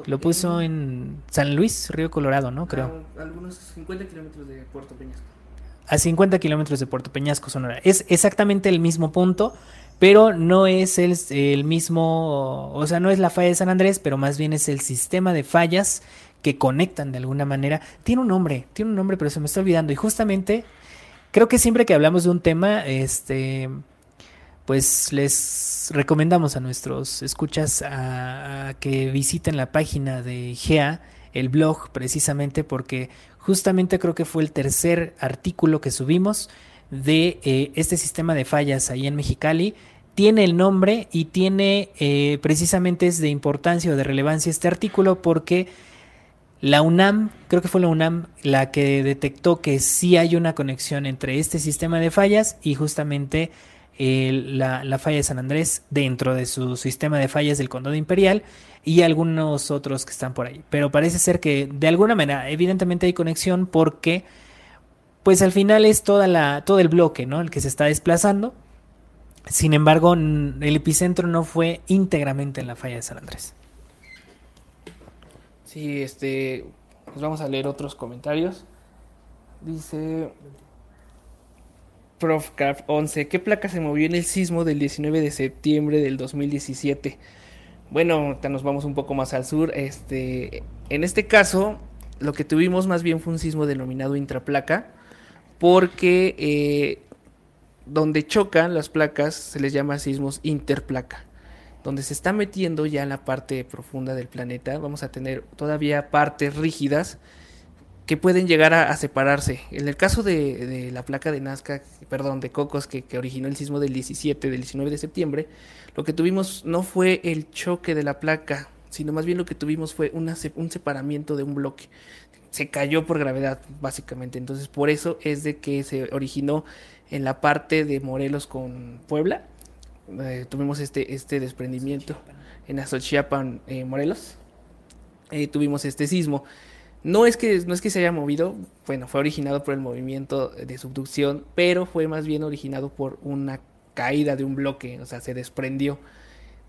Lo puso, en... San Luis, Río Colorado, ¿no? Creo. A algunos 50 kilómetros de Puerto Peñasco. A 50 kilómetros de Puerto Peñasco, Sonora. Es exactamente el mismo punto, pero no es el, el, mismo, o sea, no es la falla de San Andrés, pero más bien es el sistema de fallas que conectan de alguna manera. Tiene un nombre, tiene un nombre, pero se me está olvidando. Y justamente, creo que siempre que hablamos de un tema, este, pues les recomendamos a nuestros escuchas a, que visiten la página de GEA, el blog, precisamente porque justamente creo que fue el tercer artículo que subimos de eh, este sistema de fallas ahí en Mexicali. Tiene el nombre y tiene eh, precisamente es de importancia o de relevancia este artículo porque la UNAM, creo que fue la UNAM la que detectó que sí hay una conexión entre este sistema de fallas y justamente la, falla de San Andrés dentro de su sistema de fallas del condado imperial y algunos otros que están por ahí. Pero parece ser que de alguna manera, evidentemente hay conexión porque, pues al final es toda la, todo el bloque, ¿no? El que se está desplazando. Sin embargo, el epicentro no fue íntegramente en la falla de San Andrés. Sí, este, pues vamos a leer otros comentarios. Dice ProfCraft 11. ¿Qué placa se movió en el sismo del 19 de septiembre del 2017? Bueno, nos vamos un poco más al sur. Este, en este caso, lo que tuvimos más bien fue un sismo denominado intraplaca, porque eh, donde chocan las placas se les llama sismos interplaca. Donde se está metiendo ya en la parte profunda del planeta, vamos a tener todavía partes rígidas que pueden llegar a, separarse. En el caso de, la placa de Nazca, perdón, de Cocos, que, originó el sismo del 17, del 19 de septiembre, lo que tuvimos no fue el choque de la placa, sino más bien lo que tuvimos fue un separamiento de un bloque. Se cayó por gravedad, básicamente. Entonces, por eso es de que se originó en la parte de Morelos con Puebla. Eh, tuvimos este, este desprendimiento en Azochiapan, eh, Morelos. Eh, tuvimos este sismo. No es, que, no es que se haya movido, bueno, fue originado por el movimiento de subducción, pero fue más bien originado por una caída de un bloque, o sea, se desprendió.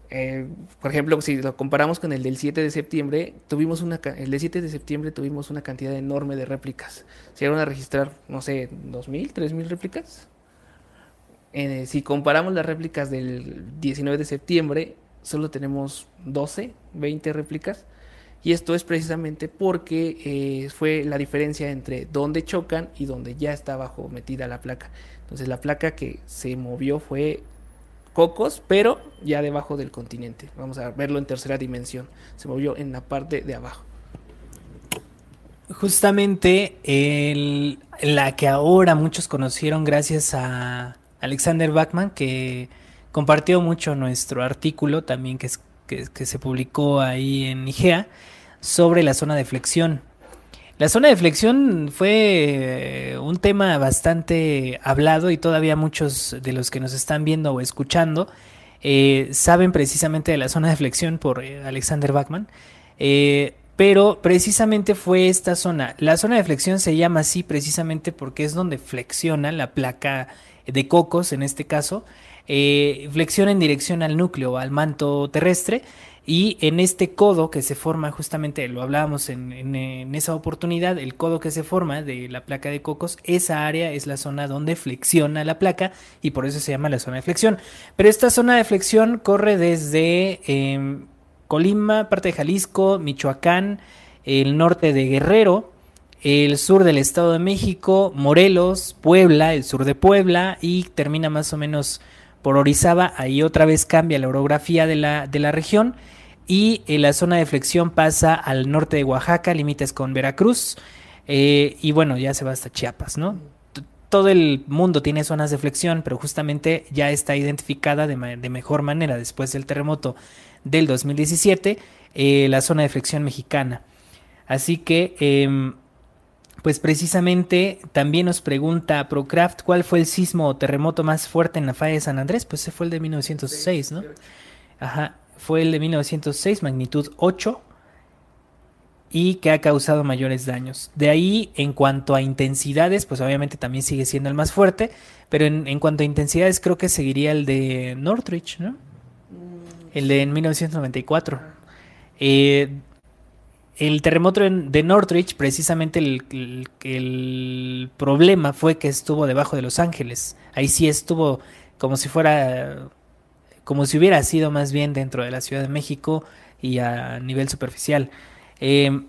Eh, por ejemplo, si lo comparamos con el del 7 de septiembre, tuvimos una, el del 7 de septiembre tuvimos una cantidad enorme de réplicas. Se llegaron a registrar, no sé, 2.000, 3.000 réplicas. Eh, si comparamos las réplicas del 19 de septiembre, solo tenemos 12, 20 réplicas. Y esto es precisamente porque eh, fue la diferencia entre donde chocan y donde ya está abajo metida la placa. Entonces la placa que se movió fue Cocos, pero ya debajo del continente. Vamos a verlo en tercera dimensión. Se movió en la parte de abajo. Justamente la que ahora muchos conocieron gracias a Alexander Bachman, que compartió mucho nuestro artículo también que, que, que se publicó ahí en IGEA sobre la zona de flexión. La zona de flexión fue eh, un tema bastante hablado y todavía muchos de los que nos están viendo o escuchando eh, saben precisamente de la zona de flexión por eh, Alexander Bachman. pero precisamente fue esta zona. La zona de flexión se llama así precisamente porque es donde flexiona la placa de cocos, en este caso, flexiona en dirección al núcleo, al manto terrestre Y en este codo que se forma, justamente lo hablábamos en, en, esa oportunidad, el codo que se forma de la placa de cocos, esa área es la zona donde flexiona la placa y por eso se llama la zona de flexión. Pero esta zona de flexión corre desde em, Colima, parte de Jalisco, Michoacán, el norte de Guerrero, el sur del Estado de México, Morelos, Puebla, el sur de Puebla y termina más o menos por Orizaba, ahí otra vez cambia la orografía de la, de la región y en la zona de flexión pasa al norte de Oaxaca, límites con Veracruz eh, y bueno, ya se va hasta Chiapas, ¿no? Todo el mundo tiene zonas de flexión, pero justamente ya está identificada de, mejor manera después del terremoto del 2017 eh, la zona de flexión mexicana. Así que em, pues precisamente también nos pregunta Procraft cuál fue el sismo o terremoto más fuerte en la falla de San Andrés. Pues ese fue el de 1906, ¿no? Ajá, fue el de 1906, magnitud 8 y que ha causado mayores daños. De ahí, en cuanto a intensidades, pues obviamente también sigue siendo el más fuerte, pero en, cuanto a intensidades creo que seguiría el de Northridge, ¿no? Mm. El de en 1994. Eh, el terremoto de Northridge, precisamente el, problema fue que estuvo debajo de Los Ángeles. Ahí sí estuvo como si fuera, como si hubiera sido más bien dentro de la Ciudad de México y a nivel superficial. Em,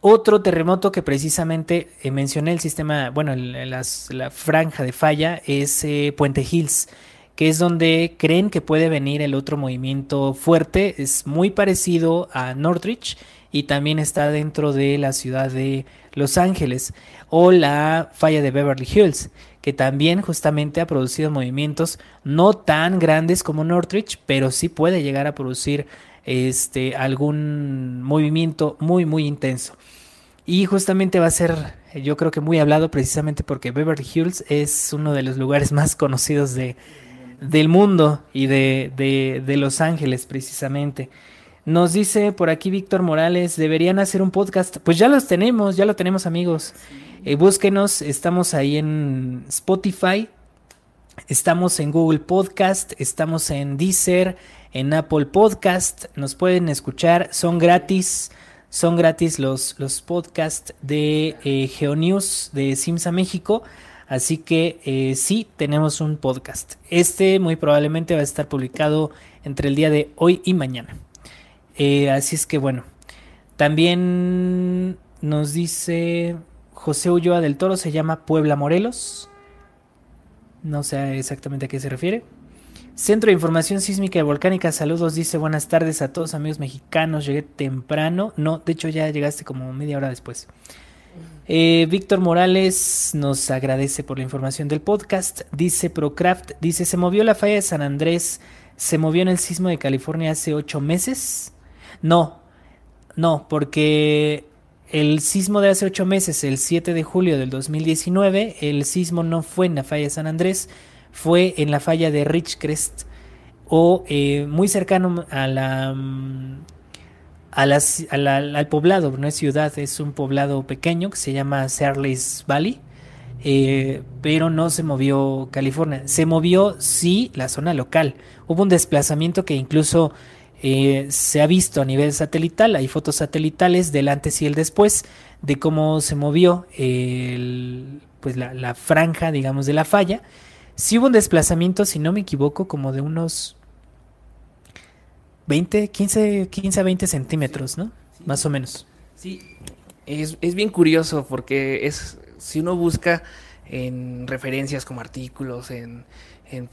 otro terremoto que precisamente eh, mencioné el sistema, bueno, la franja de falla es eh, Puente Hills, que es donde creen que puede venir el otro movimiento fuerte. Es muy parecido a Northridge y también está dentro de la ciudad de Los Ángeles o la falla de Beverly Hills que también justamente ha producido movimientos no tan grandes como Northridge pero sí puede llegar a producir este algún movimiento muy muy intenso y justamente va a ser yo creo que muy hablado precisamente porque Beverly Hills es uno de los lugares más conocidos de, del mundo y de, de, de Los Ángeles precisamente. Nos dice por aquí Víctor Morales, deberían hacer un podcast. Pues ya los tenemos, ya lo tenemos amigos. Eh, búsquenos, estamos ahí en Spotify, estamos en Google Podcast, estamos en Deezer, en Apple Podcast. Nos pueden escuchar, son gratis. Son gratis los, los podcasts de eh, GeoNews de Simsa México. Así que eh, sí, tenemos un podcast. Este muy probablemente va a estar publicado entre el día de hoy y mañana. Eh, así es que bueno, también nos dice José Ulloa del Toro, se llama Puebla Morelos. No sé exactamente a qué se refiere. Centro de Información Sísmica y Volcánica, saludos, dice buenas tardes a todos amigos mexicanos, llegué temprano, no, de hecho ya llegaste como media hora después. Eh, Víctor Morales nos agradece por la información del podcast, dice Procraft, dice, se movió la falla de San Andrés, se movió en el sismo de California hace ocho meses. No, no, porque el sismo de hace ocho meses, el 7 de julio del 2019, el sismo no fue en la falla de San Andrés, fue en la falla de Richcrest o eh, muy cercano a la, a al poblado, no es ciudad, es un poblado pequeño que se llama Searles Valley. Eh, pero no se movió California. Se movió, sí, la zona local. Hubo un desplazamiento que incluso eh, se ha visto a nivel satelital, hay fotos satelitales del antes y el después de cómo se movió pues la, franja, digamos, de la falla. Si hubo un desplazamiento, si no me equivoco, como de unos 20, 15, 15 a 20 centímetros, ¿no? Más o menos. Sí, es, bien curioso porque es, si uno busca en referencias como artículos, en, en,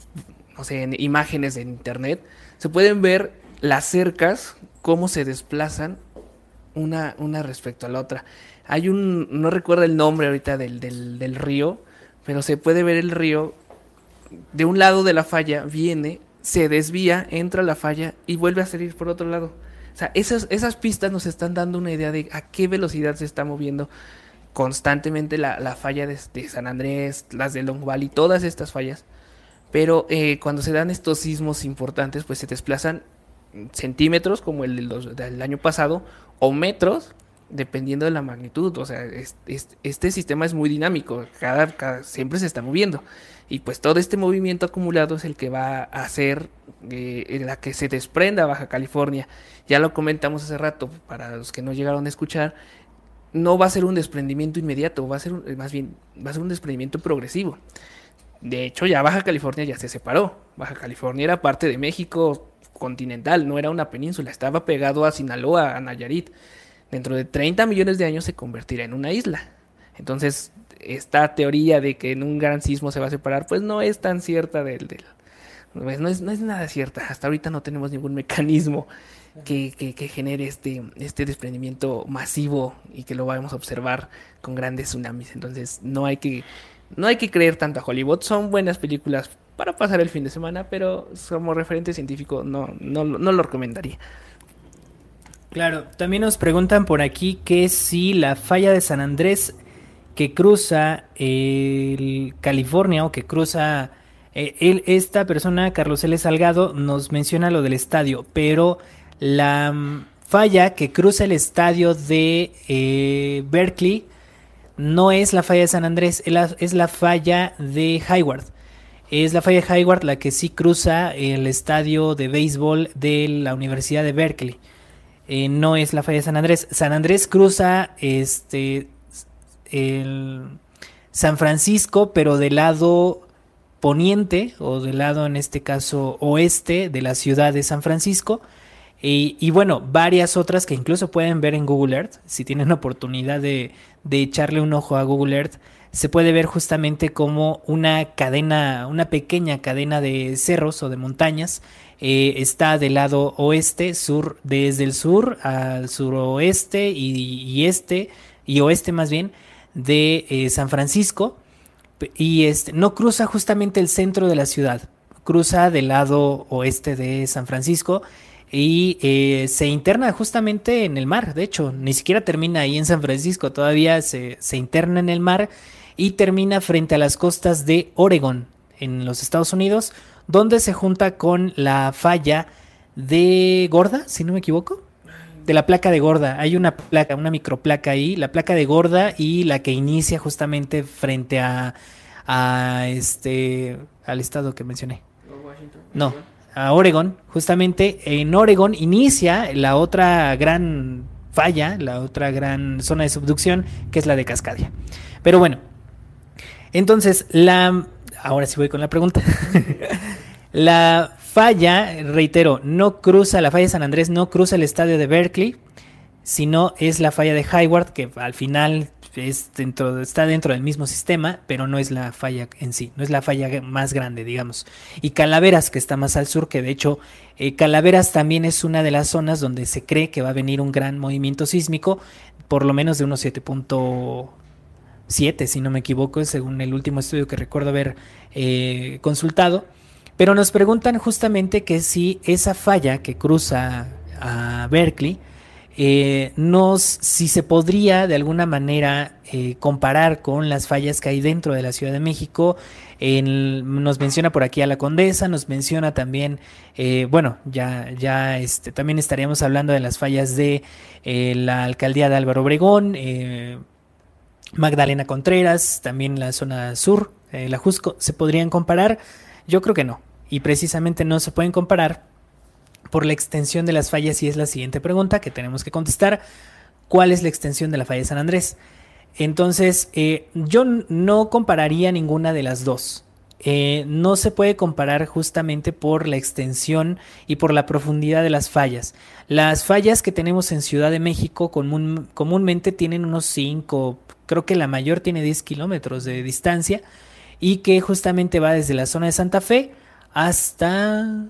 no sé, en imágenes de internet, se pueden ver las cercas, cómo se desplazan una, una respecto a la otra. Hay un, no recuerdo el nombre ahorita del, del, río, pero se puede ver el río de un lado de la falla, viene, se desvía, entra a la falla y vuelve a salir por otro lado. O sea, esas, esas pistas nos están dando una idea de a qué velocidad se está moviendo constantemente la, la falla de, de, San Andrés, las de Long Valley, todas estas fallas. Pero eh, cuando se dan estos sismos importantes, pues se desplazan centímetros como el del, año pasado o metros dependiendo de la magnitud. O sea, este sistema es muy dinámico, cada, siempre se está moviendo. Y pues todo este movimiento acumulado es el que va a hacer eh, la que se desprenda Baja California. Ya lo comentamos hace rato, para los que no llegaron a escuchar, no va a ser un desprendimiento inmediato, va a ser más bien va a ser un desprendimiento progresivo. De hecho, ya Baja California ya se separó. Baja California era parte de México continental, no era una península, estaba pegado a Sinaloa, a Nayarit. Dentro de 30 millones de años se convertirá en una isla. Entonces, esta teoría de que en un gran sismo se va a separar, pues no es tan cierta del... del pues no, es, no es nada cierta. Hasta ahorita no tenemos ningún mecanismo que, que, genere este, este desprendimiento masivo y que lo vamos a observar con grandes tsunamis. Entonces, no hay que no hay que creer tanto a Hollywood. Son buenas películas para pasar el fin de semana, pero como referente científico no, no, lo recomendaría. Claro, también nos preguntan por aquí que si la falla de San Andrés que cruza el California o que cruza eh, esta persona, Carlos L. Salgado, nos menciona lo del estadio, pero la mm, falla que cruza el estadio de eh, Berkeley no es la falla de San Andrés, es la, falla de Hayward. Es la falla de Hayward la que sí cruza el estadio de béisbol de la Universidad de Berkeley. Eh, no es la falla de San Andrés. San Andrés cruza este el San Francisco, pero del lado poniente, o del lado en este caso oeste de la ciudad de San Francisco. Y, bueno, varias otras que incluso pueden ver en Google Earth, si tienen oportunidad de, echarle un ojo a Google Earth, se puede ver justamente como una cadena, una pequeña cadena de cerros o de montañas eh, está del lado oeste, sur, desde el sur al suroeste y, este, y oeste más bien, de eh, San Francisco. Y este, no cruza justamente el centro de la ciudad, cruza del lado oeste de San Francisco y eh, se interna justamente en el mar, de hecho, ni siquiera termina ahí en San Francisco, todavía se, interna en el mar y termina frente a las costas de Oregon, en los Estados Unidos, donde se junta con la falla de Gorda, si no me equivoco, de la placa de Gorda. Hay una placa, una microplaca ahí, la placa de Gorda y la que inicia justamente frente a, a este, al estado que mencioné. No, a Oregon, justamente en Oregon inicia la otra gran falla, la otra gran zona de subducción, que es la de Cascadia. Pero bueno, entonces la... Ahora sí voy con la pregunta. la falla, reitero, no cruza, la falla de San Andrés no cruza el estadio de Berkeley, sino es la falla de Hayward, que al final es dentro, está dentro del mismo sistema, pero no es la falla en sí, no es la falla más grande, digamos. Y Calaveras, que está más al sur, que de hecho eh, Calaveras también es una de las zonas donde se cree que va a venir un gran movimiento sísmico, por lo menos de unos 7.7, si no me equivoco, según el último estudio que recuerdo haber eh, consultado. Pero nos preguntan justamente que si esa falla que cruza a Berkeley, eh, si se podría de alguna manera eh, comparar con las fallas que hay dentro de la Ciudad de México. nos menciona por aquí a la Condesa, nos menciona también, eh, bueno, ya, ya este, también estaríamos hablando de las fallas de la alcaldía de Álvaro Obregón, Magdalena Contreras, también la zona sur, la Jusco, ¿se podrían comparar? Yo creo que no, y precisamente no se pueden comparar por la extensión de las fallas y es la siguiente pregunta que tenemos que contestar. ¿Cuál es la extensión de la falla de San Andrés? Entonces, eh, yo no compararía ninguna de las dos. Eh, no se puede comparar justamente por la extensión y por la profundidad de las fallas. Las fallas que tenemos en Ciudad de México comúnmente tienen unos 5, creo que la mayor tiene 10 kilómetros de distancia y que justamente va desde la zona de Santa Fe hasta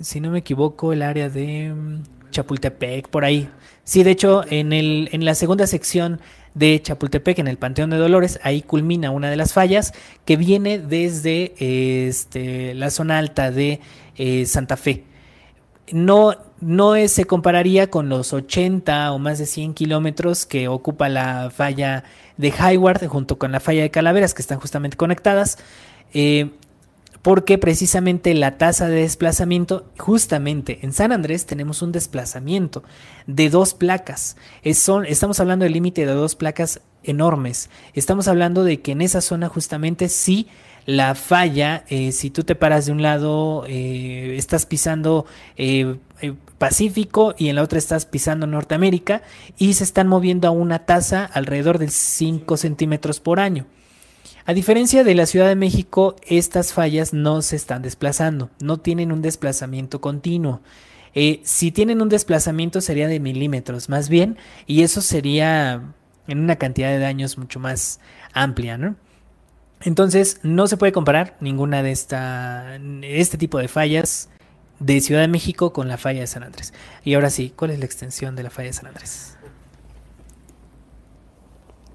si no me equivoco, el área de mm, Chapultepec, por ahí. Sí, de hecho, en, el, en la segunda sección de Chapultepec, en el Panteón de Dolores, ahí culmina una de las fallas que viene desde este, la zona alta de eh, Santa Fe. No, no se compararía con los 80 o más de 100 kilómetros que ocupa la falla de Hayward junto con la falla de Calaveras, que están justamente conectadas. Eh, porque precisamente la tasa de desplazamiento, justamente en San Andrés tenemos un desplazamiento de dos placas. son, estamos hablando del límite de dos placas enormes. Estamos hablando de que en esa zona justamente sí la falla, eh, si tú te paras de un lado, eh, estás pisando eh, Pacífico y en la otra estás pisando Norteamérica y se están moviendo a una tasa alrededor de 5 centímetros por año. A diferencia de la Ciudad de México, estas fallas no se están desplazando, no tienen un desplazamiento continuo. Eh, si tienen un desplazamiento sería de milímetros más bien, y eso sería en una cantidad de daños mucho más amplia, ¿no? Entonces, no se puede comparar ninguna de esta, este tipo de fallas de Ciudad de México con la falla de San Andrés. Y ahora sí, ¿cuál es la extensión de la falla de San Andrés?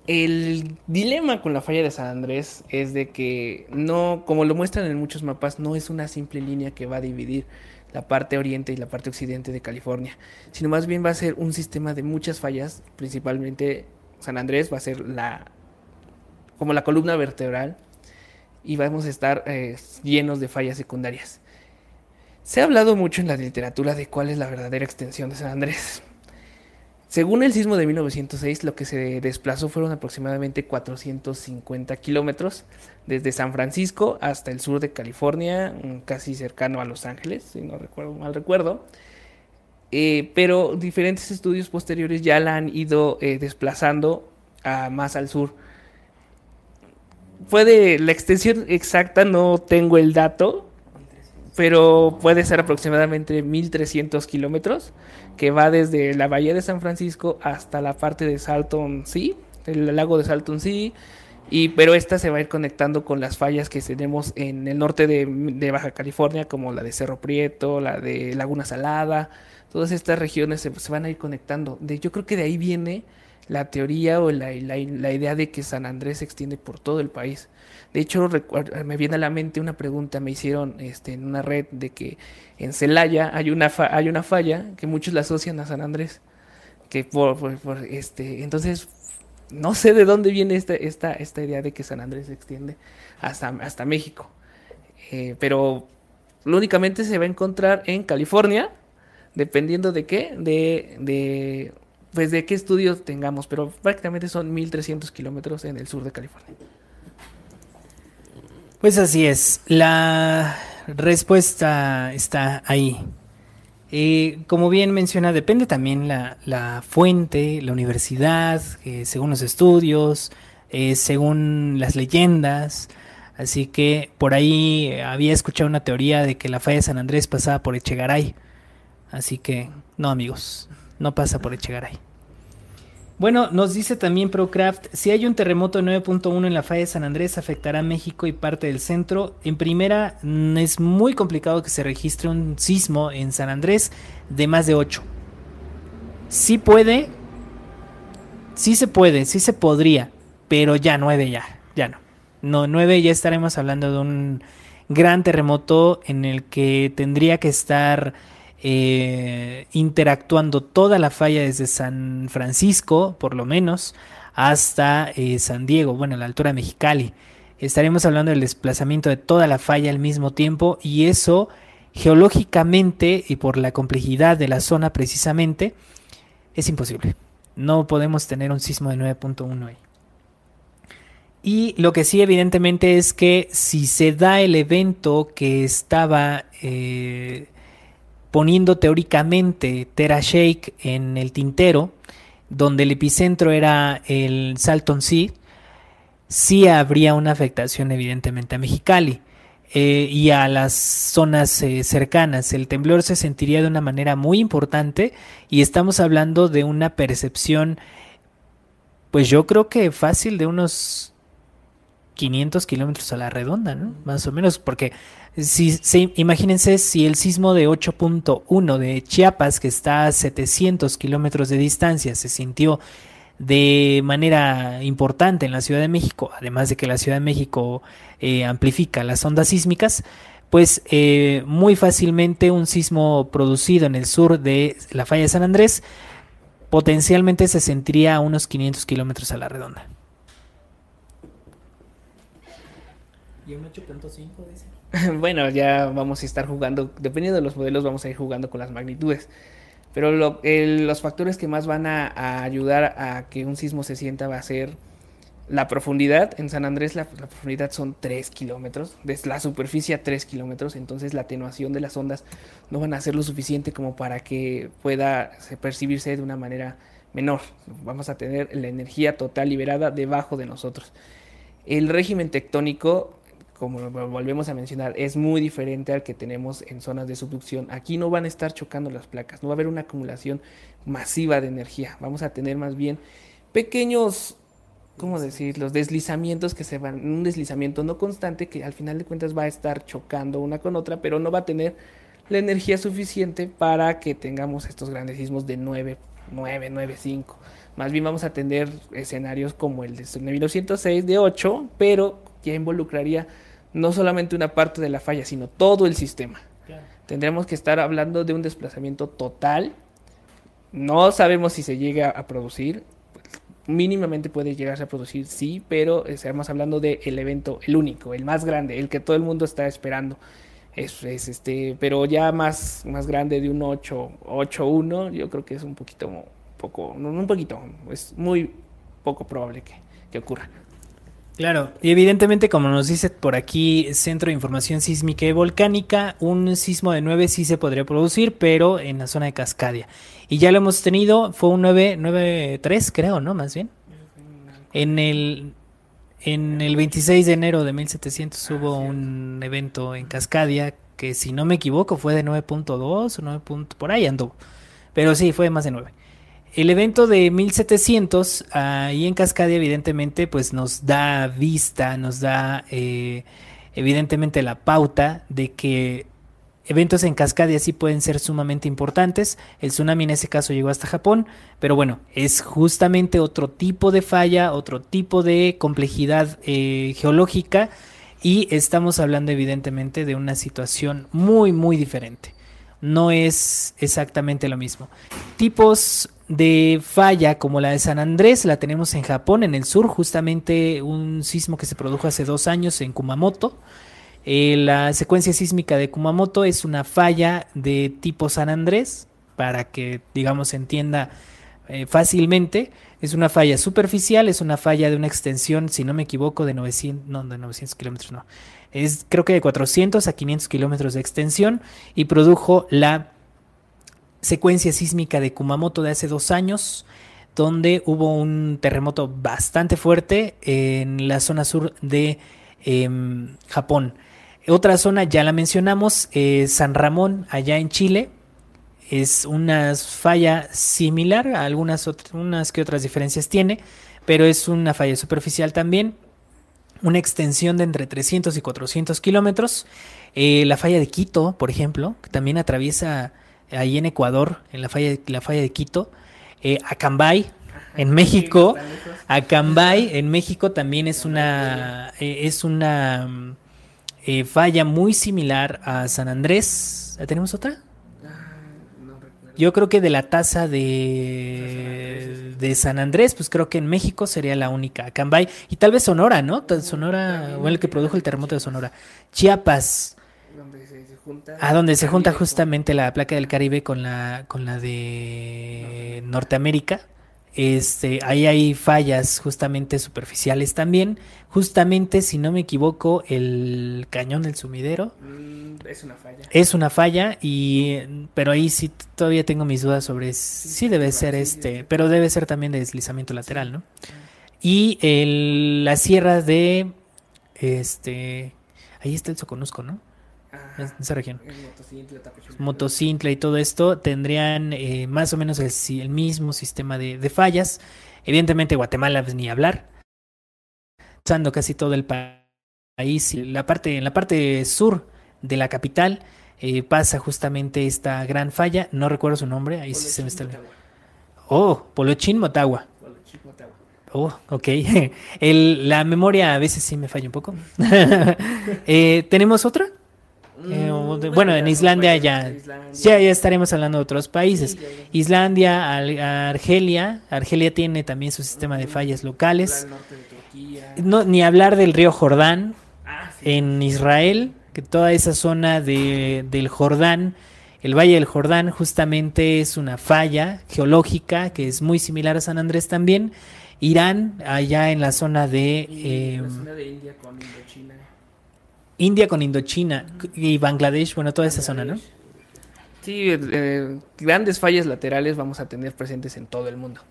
El dilema con la falla de San Andrés es de que no, como lo muestran en muchos mapas, no es una simple línea que va a dividir la parte oriente y la parte occidente de California, sino más bien va a ser un sistema de muchas fallas, principalmente San Andrés va a ser la como la columna vertebral y vamos a estar eh, llenos de fallas secundarias. Se ha hablado mucho en la literatura de cuál es la verdadera extensión de San Andrés. Según el sismo de 1906, lo que se desplazó fueron aproximadamente 450 kilómetros desde San Francisco hasta el sur de California, mm, casi cercano a Los Ángeles, si no recuerdo mal recuerdo. Eh, pero diferentes estudios posteriores ya la han ido eh, desplazando a más al sur. Puede, la extensión exacta no tengo el dato, pero puede ser aproximadamente 1300 kilómetros, que va desde la bahía de San Francisco hasta la parte de Salton Sea, el lago de Salton Sea, y, pero esta se va a ir conectando con las fallas que tenemos en el norte de, Baja California, como la de Cerro Prieto, la de Laguna Salada, todas estas regiones se, van a ir conectando. De, yo creo que de ahí viene la teoría o la, idea de que San Andrés se extiende por todo el país. De hecho, me viene a la mente una pregunta, me hicieron este, en una red de que en Celaya hay una, hay una falla que muchos la asocian a San Andrés. Que por, este, entonces, no sé de dónde viene esta, esta, esta idea de que San Andrés se extiende hasta, hasta México. Eh, pero únicamente se va a encontrar en California, dependiendo de qué, de, de pues de qué estudios tengamos, pero prácticamente son 1300 kilómetros en el sur de California. Pues así es, la respuesta está ahí. Eh, como bien menciona, depende también la, fuente, la universidad, eh, según los estudios, eh, según las leyendas. Así que por ahí había escuchado una teoría de que la falla de San Andrés pasaba por Echegaray. Así que no amigos, no pasa por Echegaray. Bueno, nos dice también Procraft, si hay un terremoto 9.1 en la falla de San Andrés, afectará a México y parte del centro. En primera, mm, es muy complicado que se registre un sismo en San Andrés de más de 8. Sí puede, sí se puede, sí se podría, pero ya 9 ya, ya no. No, 9 ya estaremos hablando de un gran terremoto en el que tendría que estar eh, interactuando toda la falla desde San Francisco, por lo menos, hasta eh, San Diego, bueno, a la altura de Mexicali. Estaremos hablando del desplazamiento de toda la falla al mismo tiempo y eso geológicamente y por la complejidad de la zona precisamente es imposible. No podemos tener un sismo de 9.1 ahí. Y lo que sí evidentemente es que si se da el evento que estaba eh, poniendo teóricamente Tera Shake en el tintero, donde el epicentro era el Salton Sea, sí habría una afectación evidentemente a Mexicali eh, y a las zonas eh, cercanas. El temblor se sentiría de una manera muy importante y estamos hablando de una percepción, pues yo creo que fácil de unos 500 kilómetros a la redonda, ¿no? Más o menos, porque si, imagínense si el sismo de 8.1 de Chiapas, que está a 700 kilómetros de distancia, se sintió de manera importante en la Ciudad de México, además de que la Ciudad de México eh, amplifica las ondas sísmicas, pues eh, muy fácilmente un sismo producido en el sur de la falla de San Andrés potencialmente se sentiría a unos 500 kilómetros a la redonda. Y un 8.5 dice. bueno, ya vamos a estar jugando, dependiendo de los modelos, vamos a ir jugando con las magnitudes. Pero los factores que más van a, ayudar a que un sismo se sienta va a ser la profundidad. En San Andrés la, profundidad son 3 kilómetros, desde la superficie a 3 kilómetros, entonces la atenuación de las ondas no van a ser lo suficiente como para que pueda percibirse de una manera menor. Vamos a tener la energía total liberada debajo de nosotros. El régimen tectónico como volvemos a mencionar, es muy diferente al que tenemos en zonas de subducción. Aquí no van a estar chocando las placas, no va a haber una acumulación masiva de energía. Vamos a tener más bien pequeños, ¿cómo decir? Los deslizamientos que se van, un deslizamiento no constante que al final de cuentas va a estar chocando una con otra, pero no va a tener la energía suficiente para que tengamos estos grandes sismos de 9, 9, 9, 5. Más bien vamos a tener escenarios como el de 1906 de 8, pero ya involucraría no solamente una parte de la falla, sino todo el sistema. Tendremos que estar hablando de un desplazamiento total. No sabemos si se llega a producir. Mínimamente puede llegarse a producir, sí, pero estamos hablando del el evento, el único, el más grande, el que todo el mundo está esperando. Es, este, pero ya más, más grande de un 8, 8, 1, yo creo que es un poquito, poco, no un poquito, es muy poco probable que, que ocurra. Claro, y evidentemente, como nos dice por aquí Centro de Información Sísmica y Volcánica, un sismo de 9 sí se podría producir, pero en la zona de Cascadia. Y ya lo hemos tenido, fue un 9, 3 creo, ¿no? Más bien. En el, en el 26 de enero de 1700 hubo un evento en Cascadia que, si no me equivoco, fue de 9.2 o 9. por ahí anduvo. Pero sí, fue más de 9. El evento de 1700 ahí en Cascadia evidentemente pues nos da vista, nos da eh, evidentemente la pauta de que eventos en Cascadia sí pueden ser sumamente importantes. El tsunami en ese caso llegó hasta Japón, pero bueno, es justamente otro tipo de falla, otro tipo de complejidad eh, geológica y estamos hablando evidentemente de una situación muy muy diferente. No es exactamente lo mismo. Tipos de falla como la de San Andrés la tenemos en Japón, en el sur, justamente un sismo que se produjo hace dos años en Kumamoto. Eh, la secuencia sísmica de Kumamoto es una falla de tipo San Andrés, para que, digamos, se entienda eh, fácilmente. Es una falla superficial, es una falla de una extensión, si no me equivoco, de 900, no, de 900 kilómetros, no. Es creo que de 400 a 500 kilómetros de extensión y produjo la secuencia sísmica de Kumamoto de hace dos años, donde hubo un terremoto bastante fuerte en la zona sur de em, Japón. Otra zona, ya la mencionamos, San Ramón, allá en Chile. Es una falla similar, algunas otras, unas que otras diferencias tiene, pero es una falla superficial también. Una extensión de entre 300 y 400 kilómetros. Eh, la falla de Quito, por ejemplo, que también atraviesa ahí en Ecuador, en la falla, la falla de Quito, eh, Acambay, en México, Acambay, en México también es una, eh, es una eh, falla muy similar a San Andrés. ¿Tenemos otra? Yo creo que de la tasa de, de San Andrés, pues creo que en México sería la única. Acambay y tal vez Sonora, ¿no? Sonora, o el que produjo el terremoto de Sonora. Chiapas, a donde se junta justamente la placa del Caribe con la, con la de Norteamérica. Este, ahí hay fallas justamente superficiales también. Justamente, si no me equivoco, el cañón del sumidero. Mm, es una falla. Es una falla, y, pero ahí sí todavía tengo mis dudas sobre si debe ser este, pero debe ser también de deslizamiento lateral, ¿no? Y el, la sierra de, este, ahí está el Soconusco, ¿no? En esa región. Motocintla y todo esto tendrían eh, más o menos el, mismo sistema de, fallas. Evidentemente Guatemala pues, ni hablar. Usando casi todo el país. La parte, en la parte sur de la capital eh, pasa justamente esta gran falla. No recuerdo su nombre. Ahí sí se me está... Oh, Polochín Motagua. Oh, ok. El, la memoria a veces sí me falla un poco. eh, ¿Tenemos otra? Eh, mm, bueno, en Islandia ya, ya, ya estaremos hablando de otros países. Islandia, Argelia, Argelia tiene también su sistema de fallas locales. No, ni hablar del río Jordán. Ah, en Israel, que toda esa zona de, del Jordán, el Valle del Jordán justamente es una falla geológica que es muy similar a San Andrés también. Irán, allá en la zona de... Eh, la zona de India con Indochina. India con Indochina y Bangladesh, bueno, toda esa zona, ¿no? Sí, eh, grandes fallas laterales vamos a tener presentes en todo el mundo.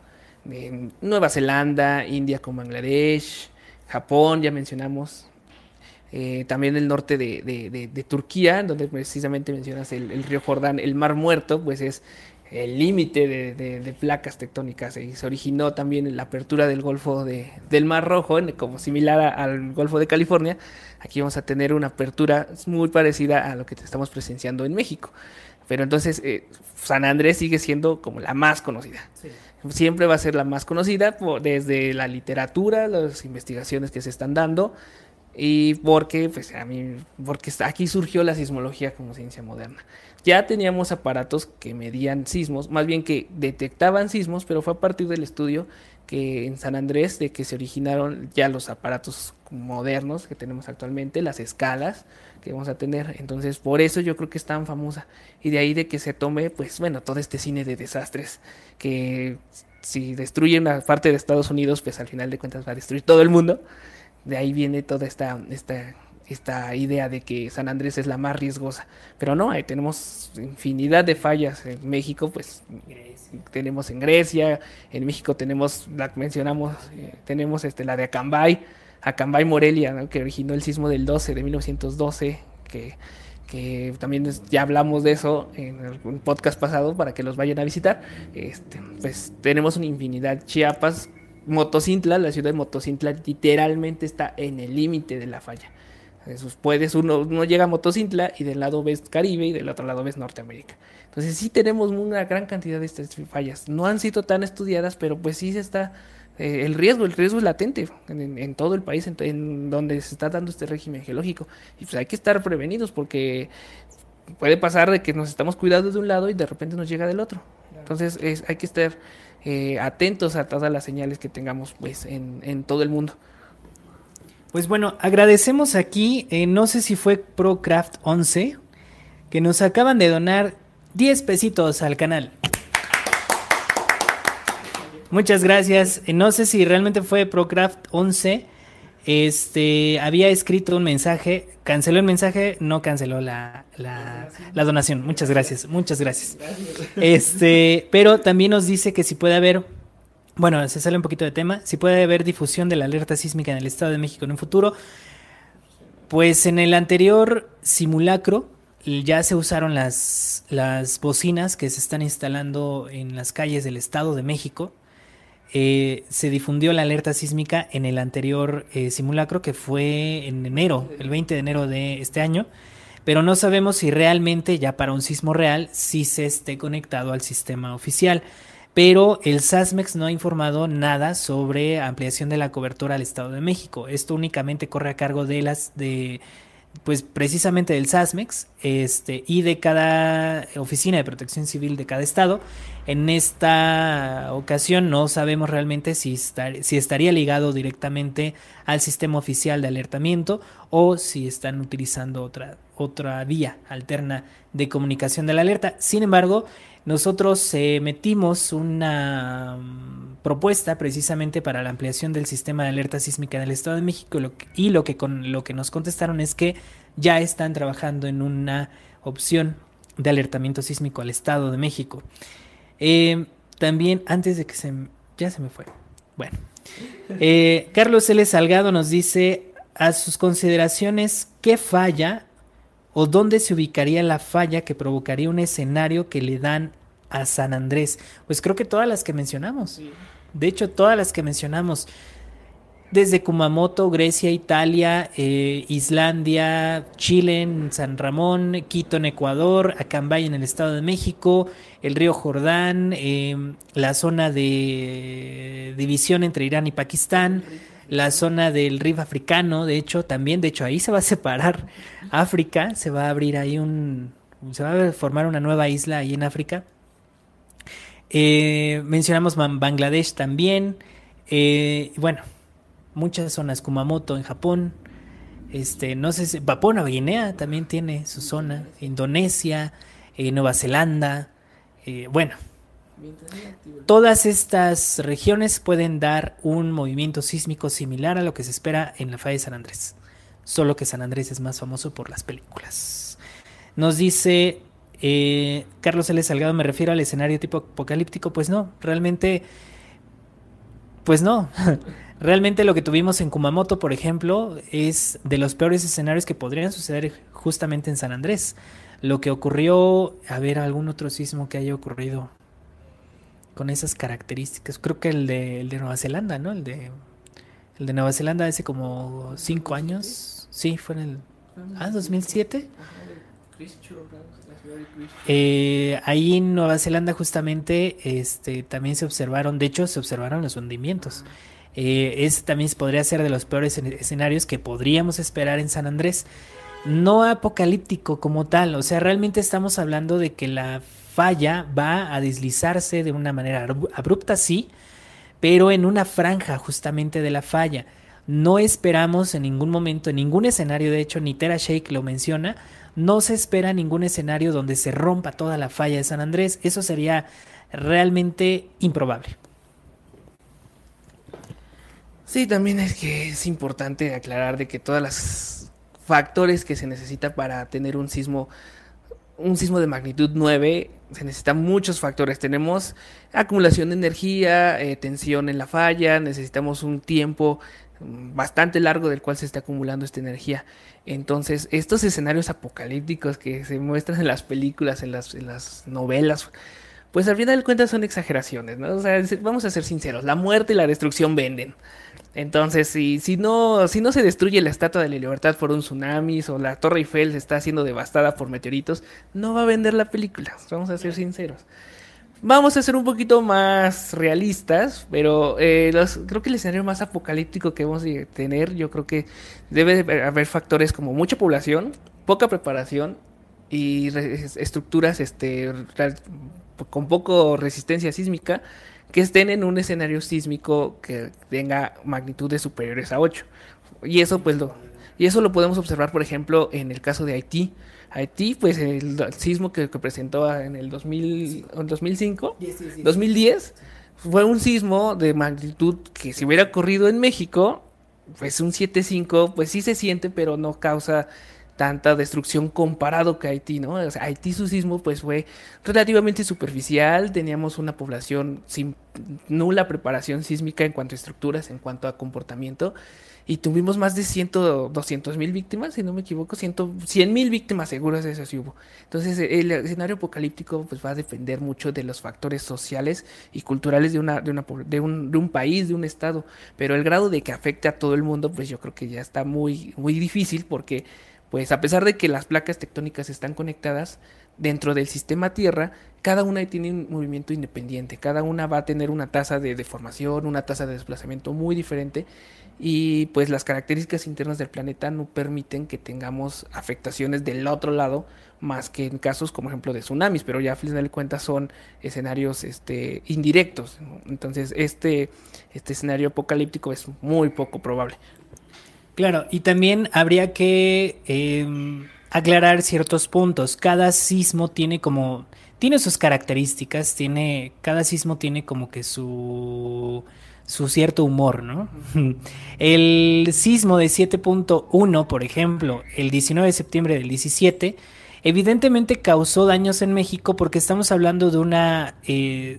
En Nueva Zelanda, India con Bangladesh, Japón, ya mencionamos. Eh, también el norte de, Turquía, donde precisamente mencionas el, río Jordán, el Mar Muerto, pues es el límite de, placas tectónicas y se originó también en la apertura del Golfo del Mar Rojo, como similar al Golfo de California. Aquí vamos a tener una apertura muy parecida a lo que estamos presenciando en México. Pero entonces eh, San Andrés sigue siendo como la más conocida. Siempre va a ser la más conocida desde la literatura, las investigaciones que se están dando y porque, pues, a mí, porque aquí surgió la sismología como ciencia moderna. Ya teníamos aparatos que medían sismos, más bien que detectaban sismos, pero fue a partir del estudio que en San Andrés de que se originaron ya los aparatos modernos que tenemos actualmente, las escalas que vamos a tener. Entonces, por eso yo creo que es tan famosa. Y de ahí de que se tome, pues bueno, todo este cine de desastres que si destruye una parte de Estados Unidos, pues al final de cuentas va a destruir todo el mundo. De ahí viene toda esta, esta, esta idea de que San Andrés es la más riesgosa. Pero no, ahí tenemos infinidad de fallas. En México, pues tenemos en Grecia, en México tenemos, la mencionamos, eh, tenemos este, la de Acambay, Acambay Morelia, que originó el sismo del 12 de 1912, que, que también ya hablamos de eso en un podcast pasado para que los vayan a visitar. Este, pues tenemos una infinidad. Chiapas Motocintla, la ciudad de Motocintla, literalmente está en el límite de la falla. puedes, uno, uno llega a Motocintla y del lado ves Caribe y del otro lado ves Norteamérica. Entonces sí tenemos una gran cantidad de estas fallas. No han sido tan estudiadas, pero pues sí se está eh, el riesgo, el riesgo es latente en, todo el país, en, donde se está dando este régimen geológico. Y pues hay que estar prevenidos porque puede pasar de que nos estamos cuidando de un lado y de repente nos llega del otro. Entonces es, hay que estar eh, atentos a todas las señales que tengamos pues en, todo el mundo. Pues bueno, agradecemos aquí, eh, no sé si fue ProCraft 11, que nos acaban de donar 10 pesitos al canal. Muchas gracias. Eh, no sé si realmente fue ProCraft 11 este, había escrito un mensaje, canceló el mensaje, no canceló la, la, donación. Muchas gracias, muchas gracias. Este, pero también nos dice que si puede haber, bueno, se sale un poquito de tema, si puede haber difusión de la alerta sísmica en el Estado de México en un futuro. Pues en el anterior simulacro ya se usaron las, las bocinas que se están instalando en las calles del Estado de México eh, se difundió la alerta sísmica en el anterior eh, simulacro que fue en enero, el 20 de enero de este año, pero no sabemos si realmente ya para un sismo real sí se esté conectado al sistema oficial. Pero el SASMEX no ha informado nada sobre ampliación de la cobertura al Estado de México. Esto únicamente corre a cargo de las de pues precisamente del SASMEX este, y de cada oficina de protección civil de cada estado. En esta ocasión no sabemos realmente si, si estaría ligado directamente al sistema oficial de alertamiento o si están utilizando otra, otra vía alterna de comunicación de la alerta. Sin embargo, nosotros eh, metimos una mm, propuesta precisamente para la ampliación del sistema de alerta sísmica del Estado de México y lo que, con, lo que nos contestaron es que ya están trabajando en una opción de alertamiento sísmico al Estado de México. Eh, también, antes de que se... ya se me fue. Bueno. Eh, Carlos L. Salgado nos dice a sus consideraciones qué falla o dónde se ubicaría la falla que provocaría un escenario que le dan a San Andrés. Pues creo que todas las que mencionamos. De hecho, todas las que mencionamos. Desde Kumamoto, Grecia, Italia, eh, Islandia, Chile, en San Ramón, Quito en Ecuador, Acambay en el Estado de México, el río Jordán, em, la zona de división entre Irán y Pakistán, la zona del Rif africano, de hecho, también, de hecho, ahí se va a separar África, se va a abrir ahí un, se va a formar una nueva isla ahí en África. Eh, mencionamos Bangladesh también, eh, bueno, muchas zonas, Kumamoto en Japón, Este, no sé si Papua Nueva Guinea también tiene su zona, Indonesia, eh, Nueva Zelanda, bueno, todas estas regiones pueden dar un movimiento sísmico similar a lo que se espera en la falla de San Andrés, solo que San Andrés es más famoso por las películas. Nos dice eh, Carlos L. Salgado, me refiero al escenario tipo apocalíptico, pues no, realmente, pues no. Realmente lo que tuvimos en Kumamoto, por ejemplo, es de los peores escenarios que podrían suceder justamente en San Andrés. Lo que ocurrió, a ver, algún otro sismo que haya ocurrido con esas características. Creo que el de, el de Nueva Zelanda, ¿no? El de, el de Nueva Zelanda hace como cinco años. Sí, fue en el... Ah, 2007. Eh, ahí en Nueva Zelanda justamente este, también se observaron, de hecho se observaron los hundimientos. Eh, ese también podría ser de los peores escenarios que podríamos esperar en San Andrés. No apocalíptico como tal, o sea, realmente estamos hablando de que la falla va a deslizarse de una manera abrupta, sí, pero en una franja justamente de la falla. No esperamos en ningún momento, en ningún escenario, de hecho, ni Tera Shake lo menciona, no se espera ningún escenario donde se rompa toda la falla de San Andrés. Eso sería realmente improbable. Sí, también es que es importante aclarar de que todos los factores que se necesita para tener un sismo, un sismo de magnitud 9, se necesitan muchos factores. Tenemos acumulación de energía, eh, tensión en la falla, necesitamos un tiempo bastante largo del cual se está acumulando esta energía. Entonces, estos escenarios apocalípticos que se muestran en las películas, en las, en las novelas, pues al final de cuentas son exageraciones, ¿no? O sea, vamos a ser sinceros, la muerte y la destrucción venden. Entonces, si, si, no, si no se destruye la Estatua de la Libertad por un tsunami o la Torre Eiffel se está siendo devastada por meteoritos, no va a vender la película, vamos a ser sinceros. Vamos a ser un poquito más realistas, pero eh, creo que el escenario más apocalíptico que vamos a tener, yo creo que debe haber factores como mucha población, poca preparación y estructuras este, con poco resistencia sísmica que estén en un escenario sísmico que tenga magnitudes superiores a 8. Y eso pues y eso lo podemos observar, por ejemplo, en el caso de Haití. Haití, pues el, sismo que, presentó en el 2000, 2005, 2010, fue un sismo de magnitud que si hubiera ocurrido en México, pues un 7.5, pues sí se siente, pero no causa tanta destrucción comparado que Haití, ¿no? O sea, Haití su sismo pues fue relativamente superficial, teníamos una población sin nula preparación sísmica en cuanto a estructuras, en cuanto a comportamiento, y tuvimos más de 100, 200 mil víctimas, si no me equivoco, 100 mil víctimas seguras, eso sí hubo. Entonces el escenario apocalíptico pues va a depender mucho de los factores sociales y culturales de, una, de, una, de, un, de un país, de un estado, pero el grado de que afecte a todo el mundo pues yo creo que ya está muy, muy difícil porque pues a pesar de que las placas tectónicas están conectadas dentro del sistema Tierra, cada una tiene un movimiento independiente, cada una va a tener una tasa de deformación, una tasa de desplazamiento muy diferente y pues las características internas del planeta no permiten que tengamos afectaciones del otro lado más que en casos como ejemplo de tsunamis, pero ya a final de cuentas son escenarios este, indirectos. Entonces este, este escenario apocalíptico es muy poco probable. Claro, y también habría que em, aclarar ciertos puntos. Cada sismo tiene como. tiene sus características, tiene. Cada sismo tiene como que su. Su cierto humor, ¿no? El sismo de 7.1, por ejemplo, el 19 de septiembre del 17, evidentemente causó daños en México porque estamos hablando de una, eh,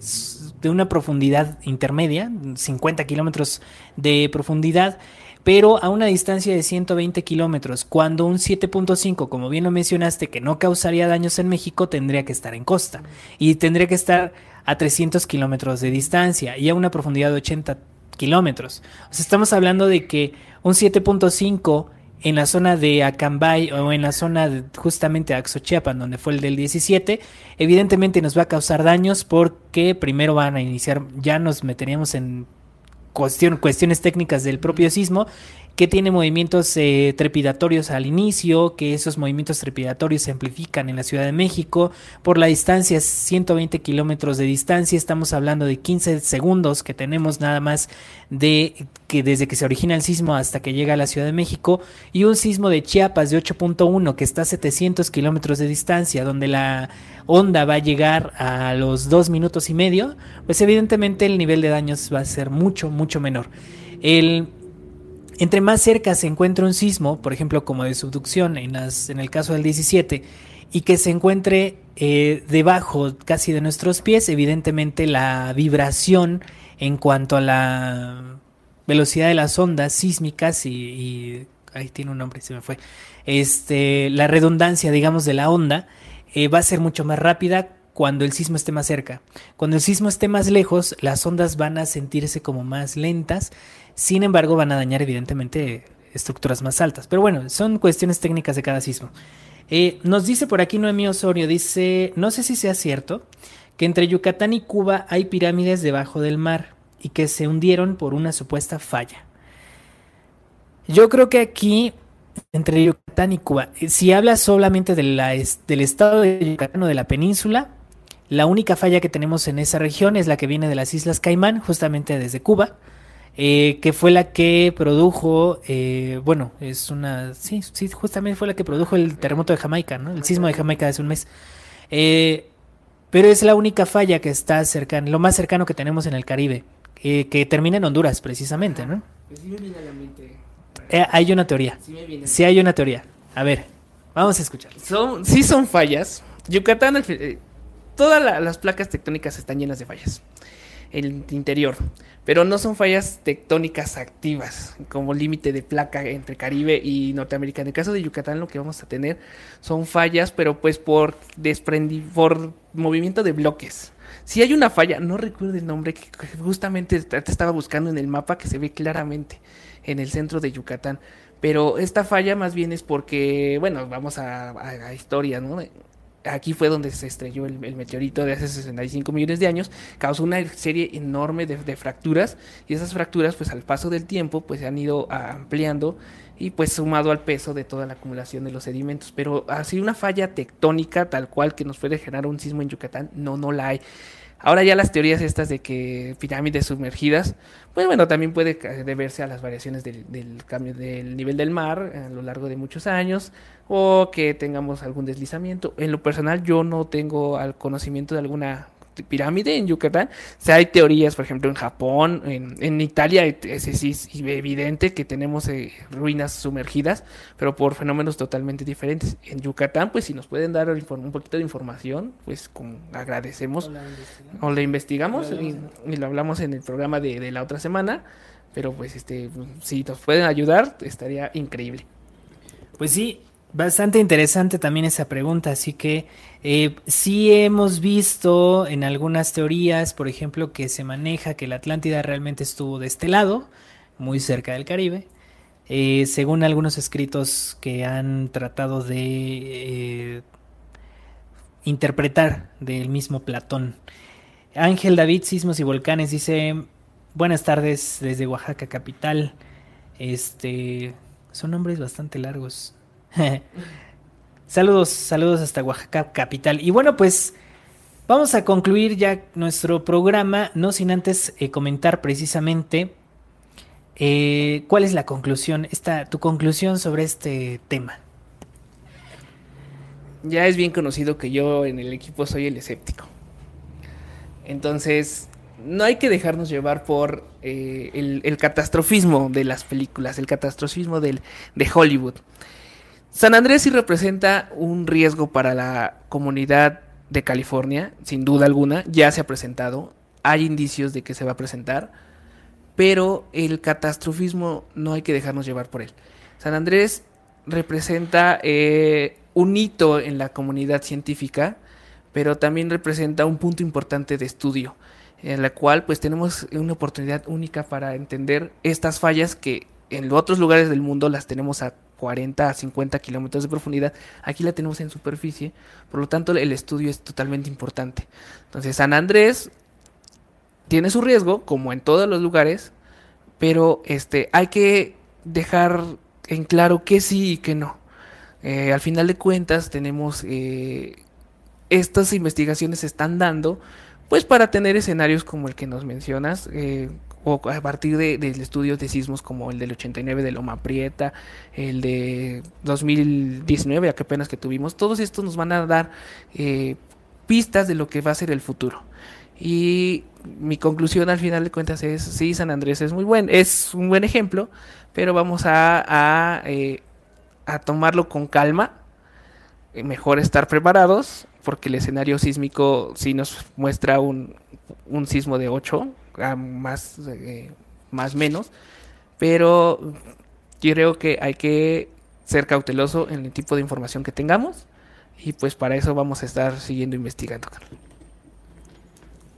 de una profundidad intermedia, 50 kilómetros de profundidad pero a una distancia de 120 kilómetros, cuando un 7.5, como bien lo mencionaste, que no causaría daños en México, tendría que estar en costa y tendría que estar a 300 kilómetros de distancia y a una profundidad de 80 kilómetros. O sea, estamos hablando de que un 7.5 en la zona de Acambay o en la zona de, justamente de Axochiapan, donde fue el del 17, evidentemente nos va a causar daños porque primero van a iniciar, ya nos meteríamos en cuestiones técnicas del propio sismo que tiene movimientos eh, trepidatorios al inicio, que esos movimientos trepidatorios se amplifican en la Ciudad de México. Por la distancia, 120 kilómetros de distancia, estamos hablando de 15 segundos que tenemos nada más de que desde que se origina el sismo hasta que llega a la Ciudad de México. Y un sismo de Chiapas de 8.1 que está a 700 kilómetros de distancia, donde la onda va a llegar a los 2 minutos y medio, pues evidentemente el nivel de daños va a ser mucho, mucho menor. El entre más cerca se encuentra un sismo, por ejemplo como de subducción en, las, en el caso del 17, y que se encuentre eh, debajo casi de nuestros pies, evidentemente la vibración en cuanto a la velocidad de las ondas sísmicas y, ahí tiene un nombre, se me fue, este, la redundancia, digamos, de la onda eh, va a ser mucho más rápida cuando el sismo esté más cerca. Cuando el sismo esté más lejos, las ondas van a sentirse como más lentas sin embargo, van a dañar evidentemente estructuras más altas. Pero bueno, son cuestiones técnicas de cada sismo. Eh, nos dice por aquí Noemí Osorio, dice, no sé si sea cierto, que entre Yucatán y Cuba hay pirámides debajo del mar y que se hundieron por una supuesta falla. Yo creo que aquí, entre Yucatán y Cuba, eh, si habla solamente de la, del estado de Yucatán o de la península, la única falla que tenemos en esa región es la que viene de las Islas Caimán, justamente desde Cuba. Eh, que fue la que produjo, eh, bueno, es una, sí, sí, justamente fue la que produjo el terremoto de Jamaica, ¿no? El sismo de Jamaica hace un mes. Eh, pero es la única falla que está cercana, lo más cercano que tenemos en el Caribe, que termina en Honduras, precisamente, ¿no? Pues sí me viene a la mente. hay una teoría. Sí, hay una teoría. A ver, vamos a escuchar. Son, sí son fallas. Yucatán, todas las placas tectónicas están llenas de fallas. El interior pero no son fallas tectónicas activas, como límite de placa entre Caribe y Norteamérica. En el caso de Yucatán lo que vamos a tener son fallas, pero pues por desprendi por movimiento de bloques. Si hay una falla, no recuerdo el nombre, que justamente te estaba buscando en el mapa que se ve claramente en el centro de Yucatán. Pero esta falla más bien es porque, bueno, vamos a, a historia, ¿no? Aquí fue donde se estrelló el, meteorito de hace 65 millones de años, causó una serie enorme de, fracturas y esas fracturas pues al paso del tiempo pues se han ido ampliando y pues sumado al peso de toda la acumulación de los sedimentos. Pero así una falla tectónica tal cual que nos puede generar un sismo en Yucatán, no, no la hay. Ahora ya las teorías estas de que pirámides sumergidas, pues bueno, también puede deberse a las variaciones del, cambio del nivel del mar a lo largo de muchos años o que tengamos algún deslizamiento. En lo personal yo no tengo al conocimiento de alguna pirámide en Yucatán. O sea, hay teorías, por ejemplo, en Japón, en, Italia, es, es, evidente que tenemos eh, ruinas sumergidas, pero por fenómenos totalmente diferentes. En Yucatán, pues si nos pueden dar un poquito de información, pues con, agradecemos. O la investigamos, y, lo hablamos en el programa de, de la otra semana. Pero pues este, si nos pueden ayudar, estaría increíble. Pues sí, Bastante interesante también esa pregunta, así que eh, sí hemos visto en algunas teorías, por ejemplo, que se maneja que la Atlántida realmente estuvo de este lado, muy cerca del Caribe, eh, según algunos escritos que han tratado de eh, interpretar del mismo Platón. Ángel David, Sismos y Volcanes, dice, buenas tardes desde Oaxaca capital. Este, son nombres bastante largos. saludos, saludos hasta Oaxaca capital. Y bueno, pues vamos a concluir ya nuestro programa, no sin antes eh, comentar precisamente eh, cuál es la conclusión, esta, tu conclusión sobre este tema. Ya es bien conocido que yo en el equipo soy el escéptico. Entonces, no hay que dejarnos llevar por eh, el, catastrofismo de las películas, el catastrofismo del, de Hollywood. San Andrés sí representa un riesgo para la comunidad de California, sin duda alguna, ya se ha presentado, hay indicios de que se va a presentar, pero el catastrofismo no hay que dejarnos llevar por él. San Andrés representa eh, un hito en la comunidad científica, pero también representa un punto importante de estudio, en la cual pues tenemos una oportunidad única para entender estas fallas que en otros lugares del mundo las tenemos a 40 a 50 kilómetros de profundidad. Aquí la tenemos en superficie, por lo tanto el estudio es totalmente importante. Entonces San Andrés tiene su riesgo, como en todos los lugares, pero este, hay que dejar en claro que sí y que no. Eh, al final de cuentas tenemos eh, estas investigaciones se están dando pues para tener escenarios como el que nos mencionas eh, o a partir de, estudios de sismos como el del 89 de Loma Prieta, el de 2019, que apenas que tuvimos, todos estos nos van a dar pistas de lo que va a ser el futuro. Y mi conclusión al final de cuentas es, sí, San Andrés es muy buen, es un buen ejemplo, pero vamos a, a tomarlo con calma. Eh, mejor estar preparados, porque el escenario sísmico sí nos muestra un, un sismo de 8, más, eh, más menos, pero creo que hay que ser cauteloso en el tipo de información que tengamos y pues para eso vamos a estar siguiendo investigando.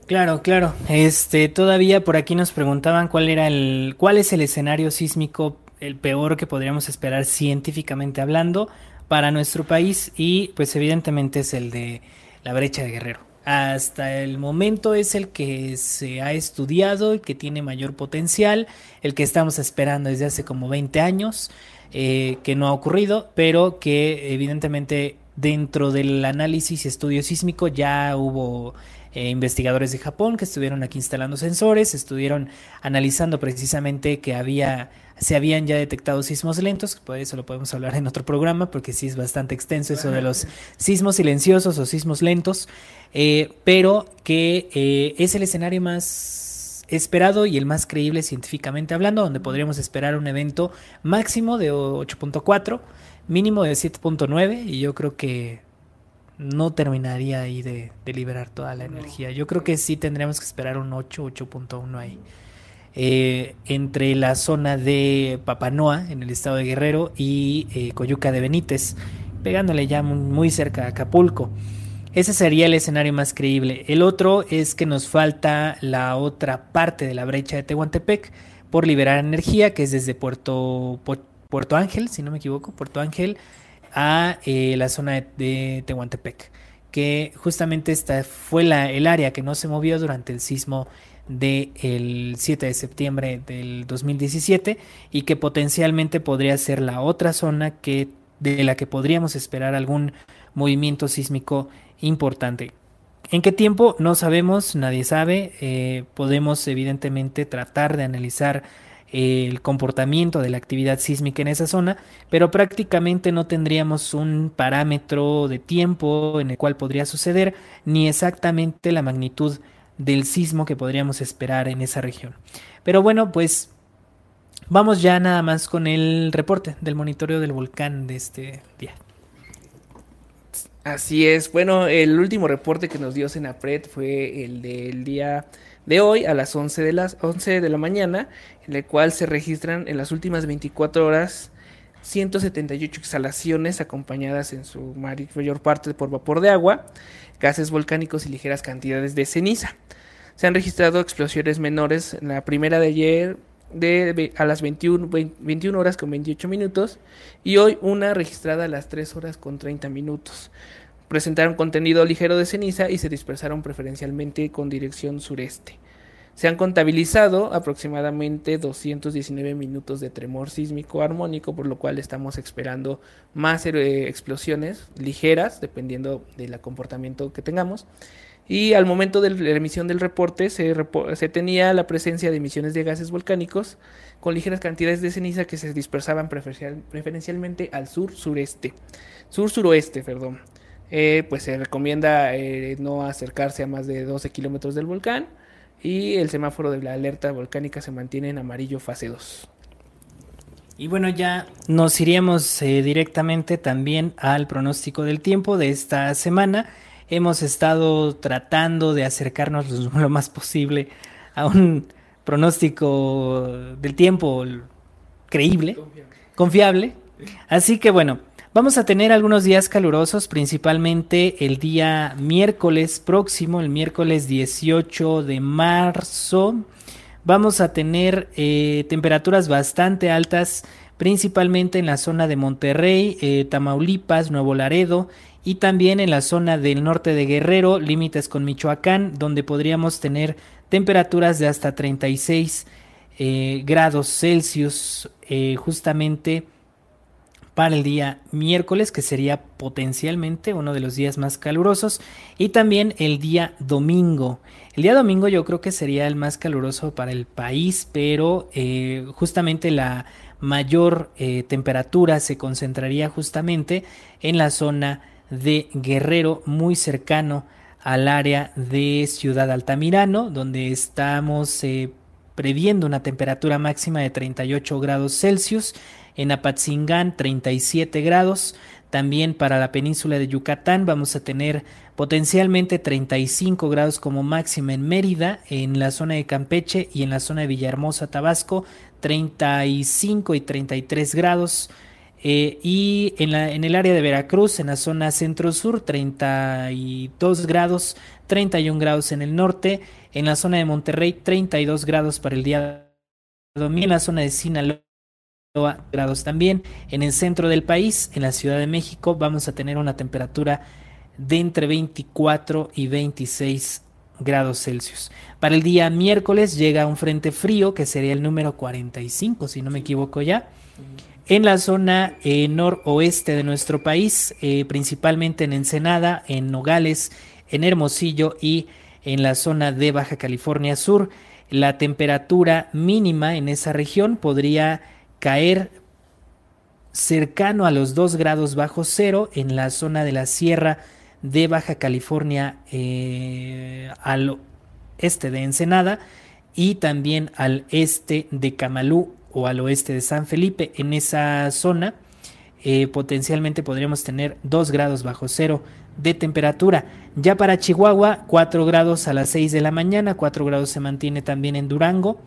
Claro, claro. Este, todavía por aquí nos preguntaban cuál era el, cuál es el escenario sísmico el peor que podríamos esperar científicamente hablando para nuestro país y pues evidentemente es el de la brecha de Guerrero. Hasta el momento es el que se ha estudiado, el que tiene mayor potencial, el que estamos esperando desde hace como 20 años, eh, que no ha ocurrido, pero que evidentemente dentro del análisis y estudio sísmico ya hubo eh, investigadores de Japón que estuvieron aquí instalando sensores, estuvieron analizando precisamente que había se habían ya detectado sismos lentos, por eso lo podemos hablar en otro programa, porque sí es bastante extenso eso de los sismos silenciosos o sismos lentos, eh, pero que eh, es el escenario más esperado y el más creíble científicamente hablando, donde podríamos esperar un evento máximo de 8.4, mínimo de 7.9, y yo creo que no terminaría ahí de, liberar toda la energía. Yo creo que sí tendríamos que esperar un 8, 8.1 ahí. Eh, entre la zona de Papanoa, en el estado de Guerrero, y eh, Coyuca de Benítez, pegándole ya muy, cerca a Acapulco. Ese sería el escenario más creíble. El otro es que nos falta la otra parte de la brecha de Tehuantepec por liberar energía, que es desde Puerto, Puerto Ángel, si no me equivoco, Puerto Ángel a eh, la zona de, Tehuantepec, que justamente esta fue el área que no se movió durante el sismo del 7 de septiembre del 2017 y que potencialmente podría ser la otra zona que, de la que podríamos esperar algún movimiento sísmico importante. ¿En qué tiempo? No sabemos, nadie sabe. Eh, podemos evidentemente tratar de analizar el comportamiento de la actividad sísmica en esa zona, pero prácticamente no tendríamos un parámetro de tiempo en el cual podría suceder, ni exactamente la magnitud del sismo que podríamos esperar en esa región. Pero bueno, pues vamos ya nada más con el reporte del monitoreo del volcán de este día. Así es, bueno, el último reporte que nos dio Senapred fue el del día de hoy a las 11 de, las 11 de la mañana, en el cual se registran en las últimas 24 horas 178 exhalaciones acompañadas en su mayor parte por vapor de agua, gases volcánicos y ligeras cantidades de ceniza. Se han registrado explosiones menores en la primera de ayer de, a las 21, 21 horas con 28 minutos y hoy una registrada a las 3 horas con 30 minutos presentaron contenido ligero de ceniza y se dispersaron preferencialmente con dirección sureste. Se han contabilizado aproximadamente 219 minutos de tremor sísmico armónico, por lo cual estamos esperando más eh, explosiones ligeras, dependiendo del comportamiento que tengamos. Y al momento de la emisión del reporte se, tenía la presencia de emisiones de gases volcánicos con ligeras cantidades de ceniza que se dispersaban preferencialmente al sur-sureste. Sur-suroeste, perdón. Eh, pues se recomienda eh, no acercarse a más de 12 kilómetros del volcán y el semáforo de la alerta volcánica se mantiene en amarillo fase 2. Y bueno, ya nos iríamos eh, directamente también al pronóstico del tiempo de esta semana. Hemos estado tratando de acercarnos lo más posible a un pronóstico del tiempo creíble, confiable. Así que bueno, Vamos a tener algunos días calurosos, principalmente el día miércoles próximo, el miércoles 18 de marzo. Vamos a tener eh, temperaturas bastante altas, principalmente en la zona de Monterrey, eh, Tamaulipas, Nuevo Laredo y también en la zona del norte de Guerrero, límites con Michoacán, donde podríamos tener temperaturas de hasta 36 eh, grados Celsius justamente para el día miércoles, que sería potencialmente uno de los días más calurosos, y también el día domingo. El día domingo yo creo que sería el más caluroso para el país, pero eh, justamente la mayor temperatura se concentraría justamente en la zona de Guerrero, muy cercano al área de Ciudad Altamirano, donde estamos previendo una temperatura máxima de 38 grados Celsius, en Apatzingán 37 grados, también para la península de Yucatán vamos a tener potencialmente 35 grados como máxima en Mérida, en la zona de Campeche y en la zona de Villahermosa, Tabasco, 35 y 33 grados. Eh, y en, el área de Veracruz, en la zona centro-sur, 32 grados, 31 grados en el norte. En la zona de Monterrey 32 grados para el día domingo, en la zona de Sinaloa grados también, en el centro del país, en la Ciudad de México, vamos a tener una temperatura de entre 24 y 26 grados Celsius. Para el día miércoles llega un frente frío que sería el número 45, si no me equivoco ya. En la zona eh, noroeste de nuestro país, eh, principalmente en Ensenada, en Nogales, en Hermosillo y en la zona de Baja California Sur. La temperatura mínima en esa región podría caer cercano a los 2 grados bajo cero en la zona de la sierra de Baja California eh, al este de Ensenada y también al este de Camalú o al oeste de San Felipe. En esa zona eh, potencialmente podríamos tener 2 grados bajo cero de temperatura. Ya para Chihuahua, 4 grados a las 6 de la mañana, 4 grados se mantiene también en Durango.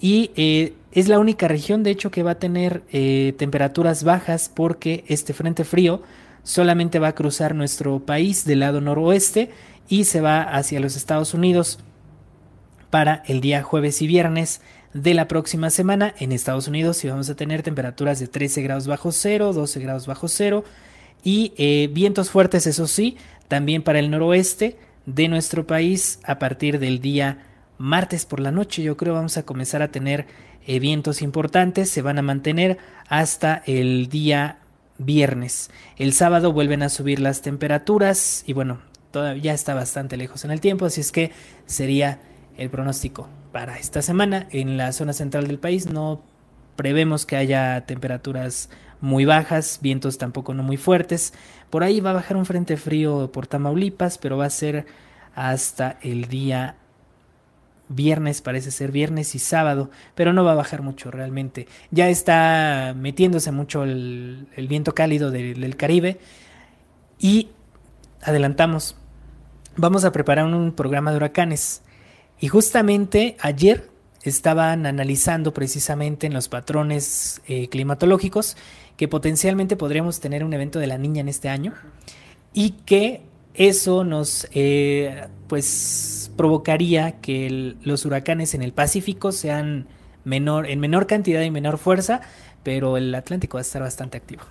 Y eh, es la única región, de hecho, que va a tener eh, temperaturas bajas porque este frente frío solamente va a cruzar nuestro país del lado noroeste y se va hacia los Estados Unidos para el día jueves y viernes de la próxima semana. En Estados Unidos y vamos a tener temperaturas de 13 grados bajo cero, 12 grados bajo cero y eh, vientos fuertes, eso sí, también para el noroeste de nuestro país a partir del día martes por la noche. Yo creo vamos a comenzar a tener vientos importantes, se van a mantener hasta el día viernes. El sábado vuelven a subir las temperaturas y bueno, todavía está bastante lejos en el tiempo, así es que sería el pronóstico para esta semana. En la zona central del país no prevemos que haya temperaturas muy bajas, vientos tampoco no muy fuertes. Por ahí va a bajar un frente frío por Tamaulipas, pero va a ser hasta el día viernes, parece ser viernes y sábado, pero no va a bajar mucho realmente. Ya está metiéndose mucho el, viento cálido del Caribe y adelantamos. Vamos a preparar un programa de huracanes. Y justamente ayer estaban analizando precisamente en los patrones eh, climatológicos que potencialmente podríamos tener un evento de la niña en este año y que eso nos eh, pues provocaría que los huracanes en el Pacífico sean menor, en menor cantidad y menor fuerza, pero el Atlántico va a estar bastante activo.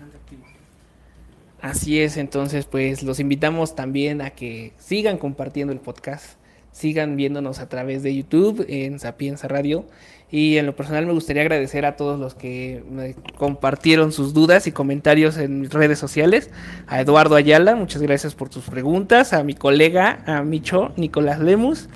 Así es, entonces pues los invitamos también a que sigan compartiendo el podcast, sigan viéndonos a través de YouTube en Sapienza Radio y en lo personal me gustaría agradecer a todos los que me compartieron sus dudas y comentarios en mis redes sociales. A Eduardo Ayala, muchas gracias por tus preguntas. A mi colega, a Micho, Nicolás Lemus.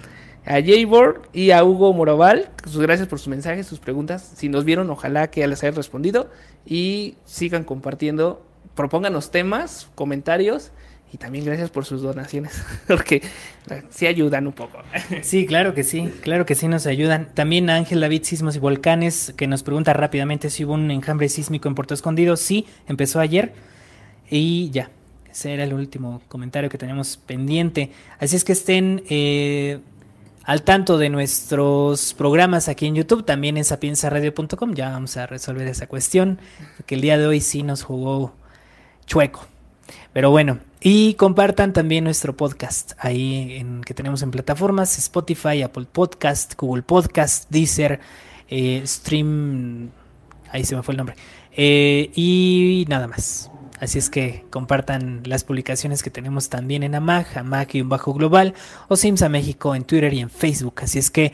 A Jaybor y a Hugo Moroval, sus gracias por sus mensajes, sus preguntas. Si nos vieron, ojalá que ya les haya respondido. Y sigan compartiendo, propónganos temas, comentarios y también gracias por sus donaciones, porque sí ayudan un poco. Sí, claro que sí, claro que sí nos ayudan. También Ángel David Sismos y Volcanes, que nos pregunta rápidamente si hubo un enjambre sísmico en Puerto Escondido. Sí, empezó ayer y ya. Ese era el último comentario que tenemos pendiente. Así es que estén eh, al tanto de nuestros programas aquí en YouTube, también en sapiensaradio.com. Ya vamos a resolver esa cuestión, porque el día de hoy sí nos jugó chueco. Pero bueno, y compartan también nuestro podcast ahí en, que tenemos en plataformas Spotify, Apple Podcast, Google Podcast, Deezer, eh, Stream, ahí se me fue el nombre, eh, y nada más. Así es que compartan las publicaciones que tenemos también en AMAG, AMAG y un bajo global, o Sims a México en Twitter y en Facebook. Así es que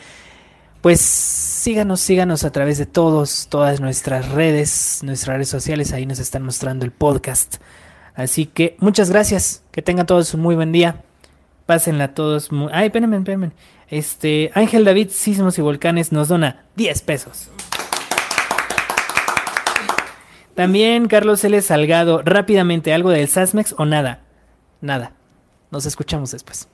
pues síganos, síganos a través de todos, todas nuestras redes, nuestras redes sociales, ahí nos están mostrando el podcast. Así que muchas gracias, que tengan todos un muy buen día. Pásenla todos muy... Ay, espérenme, espérenme. Este, Ángel David Sismos y Volcanes nos dona 10 pesos. También Carlos L. Salgado, rápidamente, ¿algo del Sasmex o nada? Nada. Nos escuchamos después.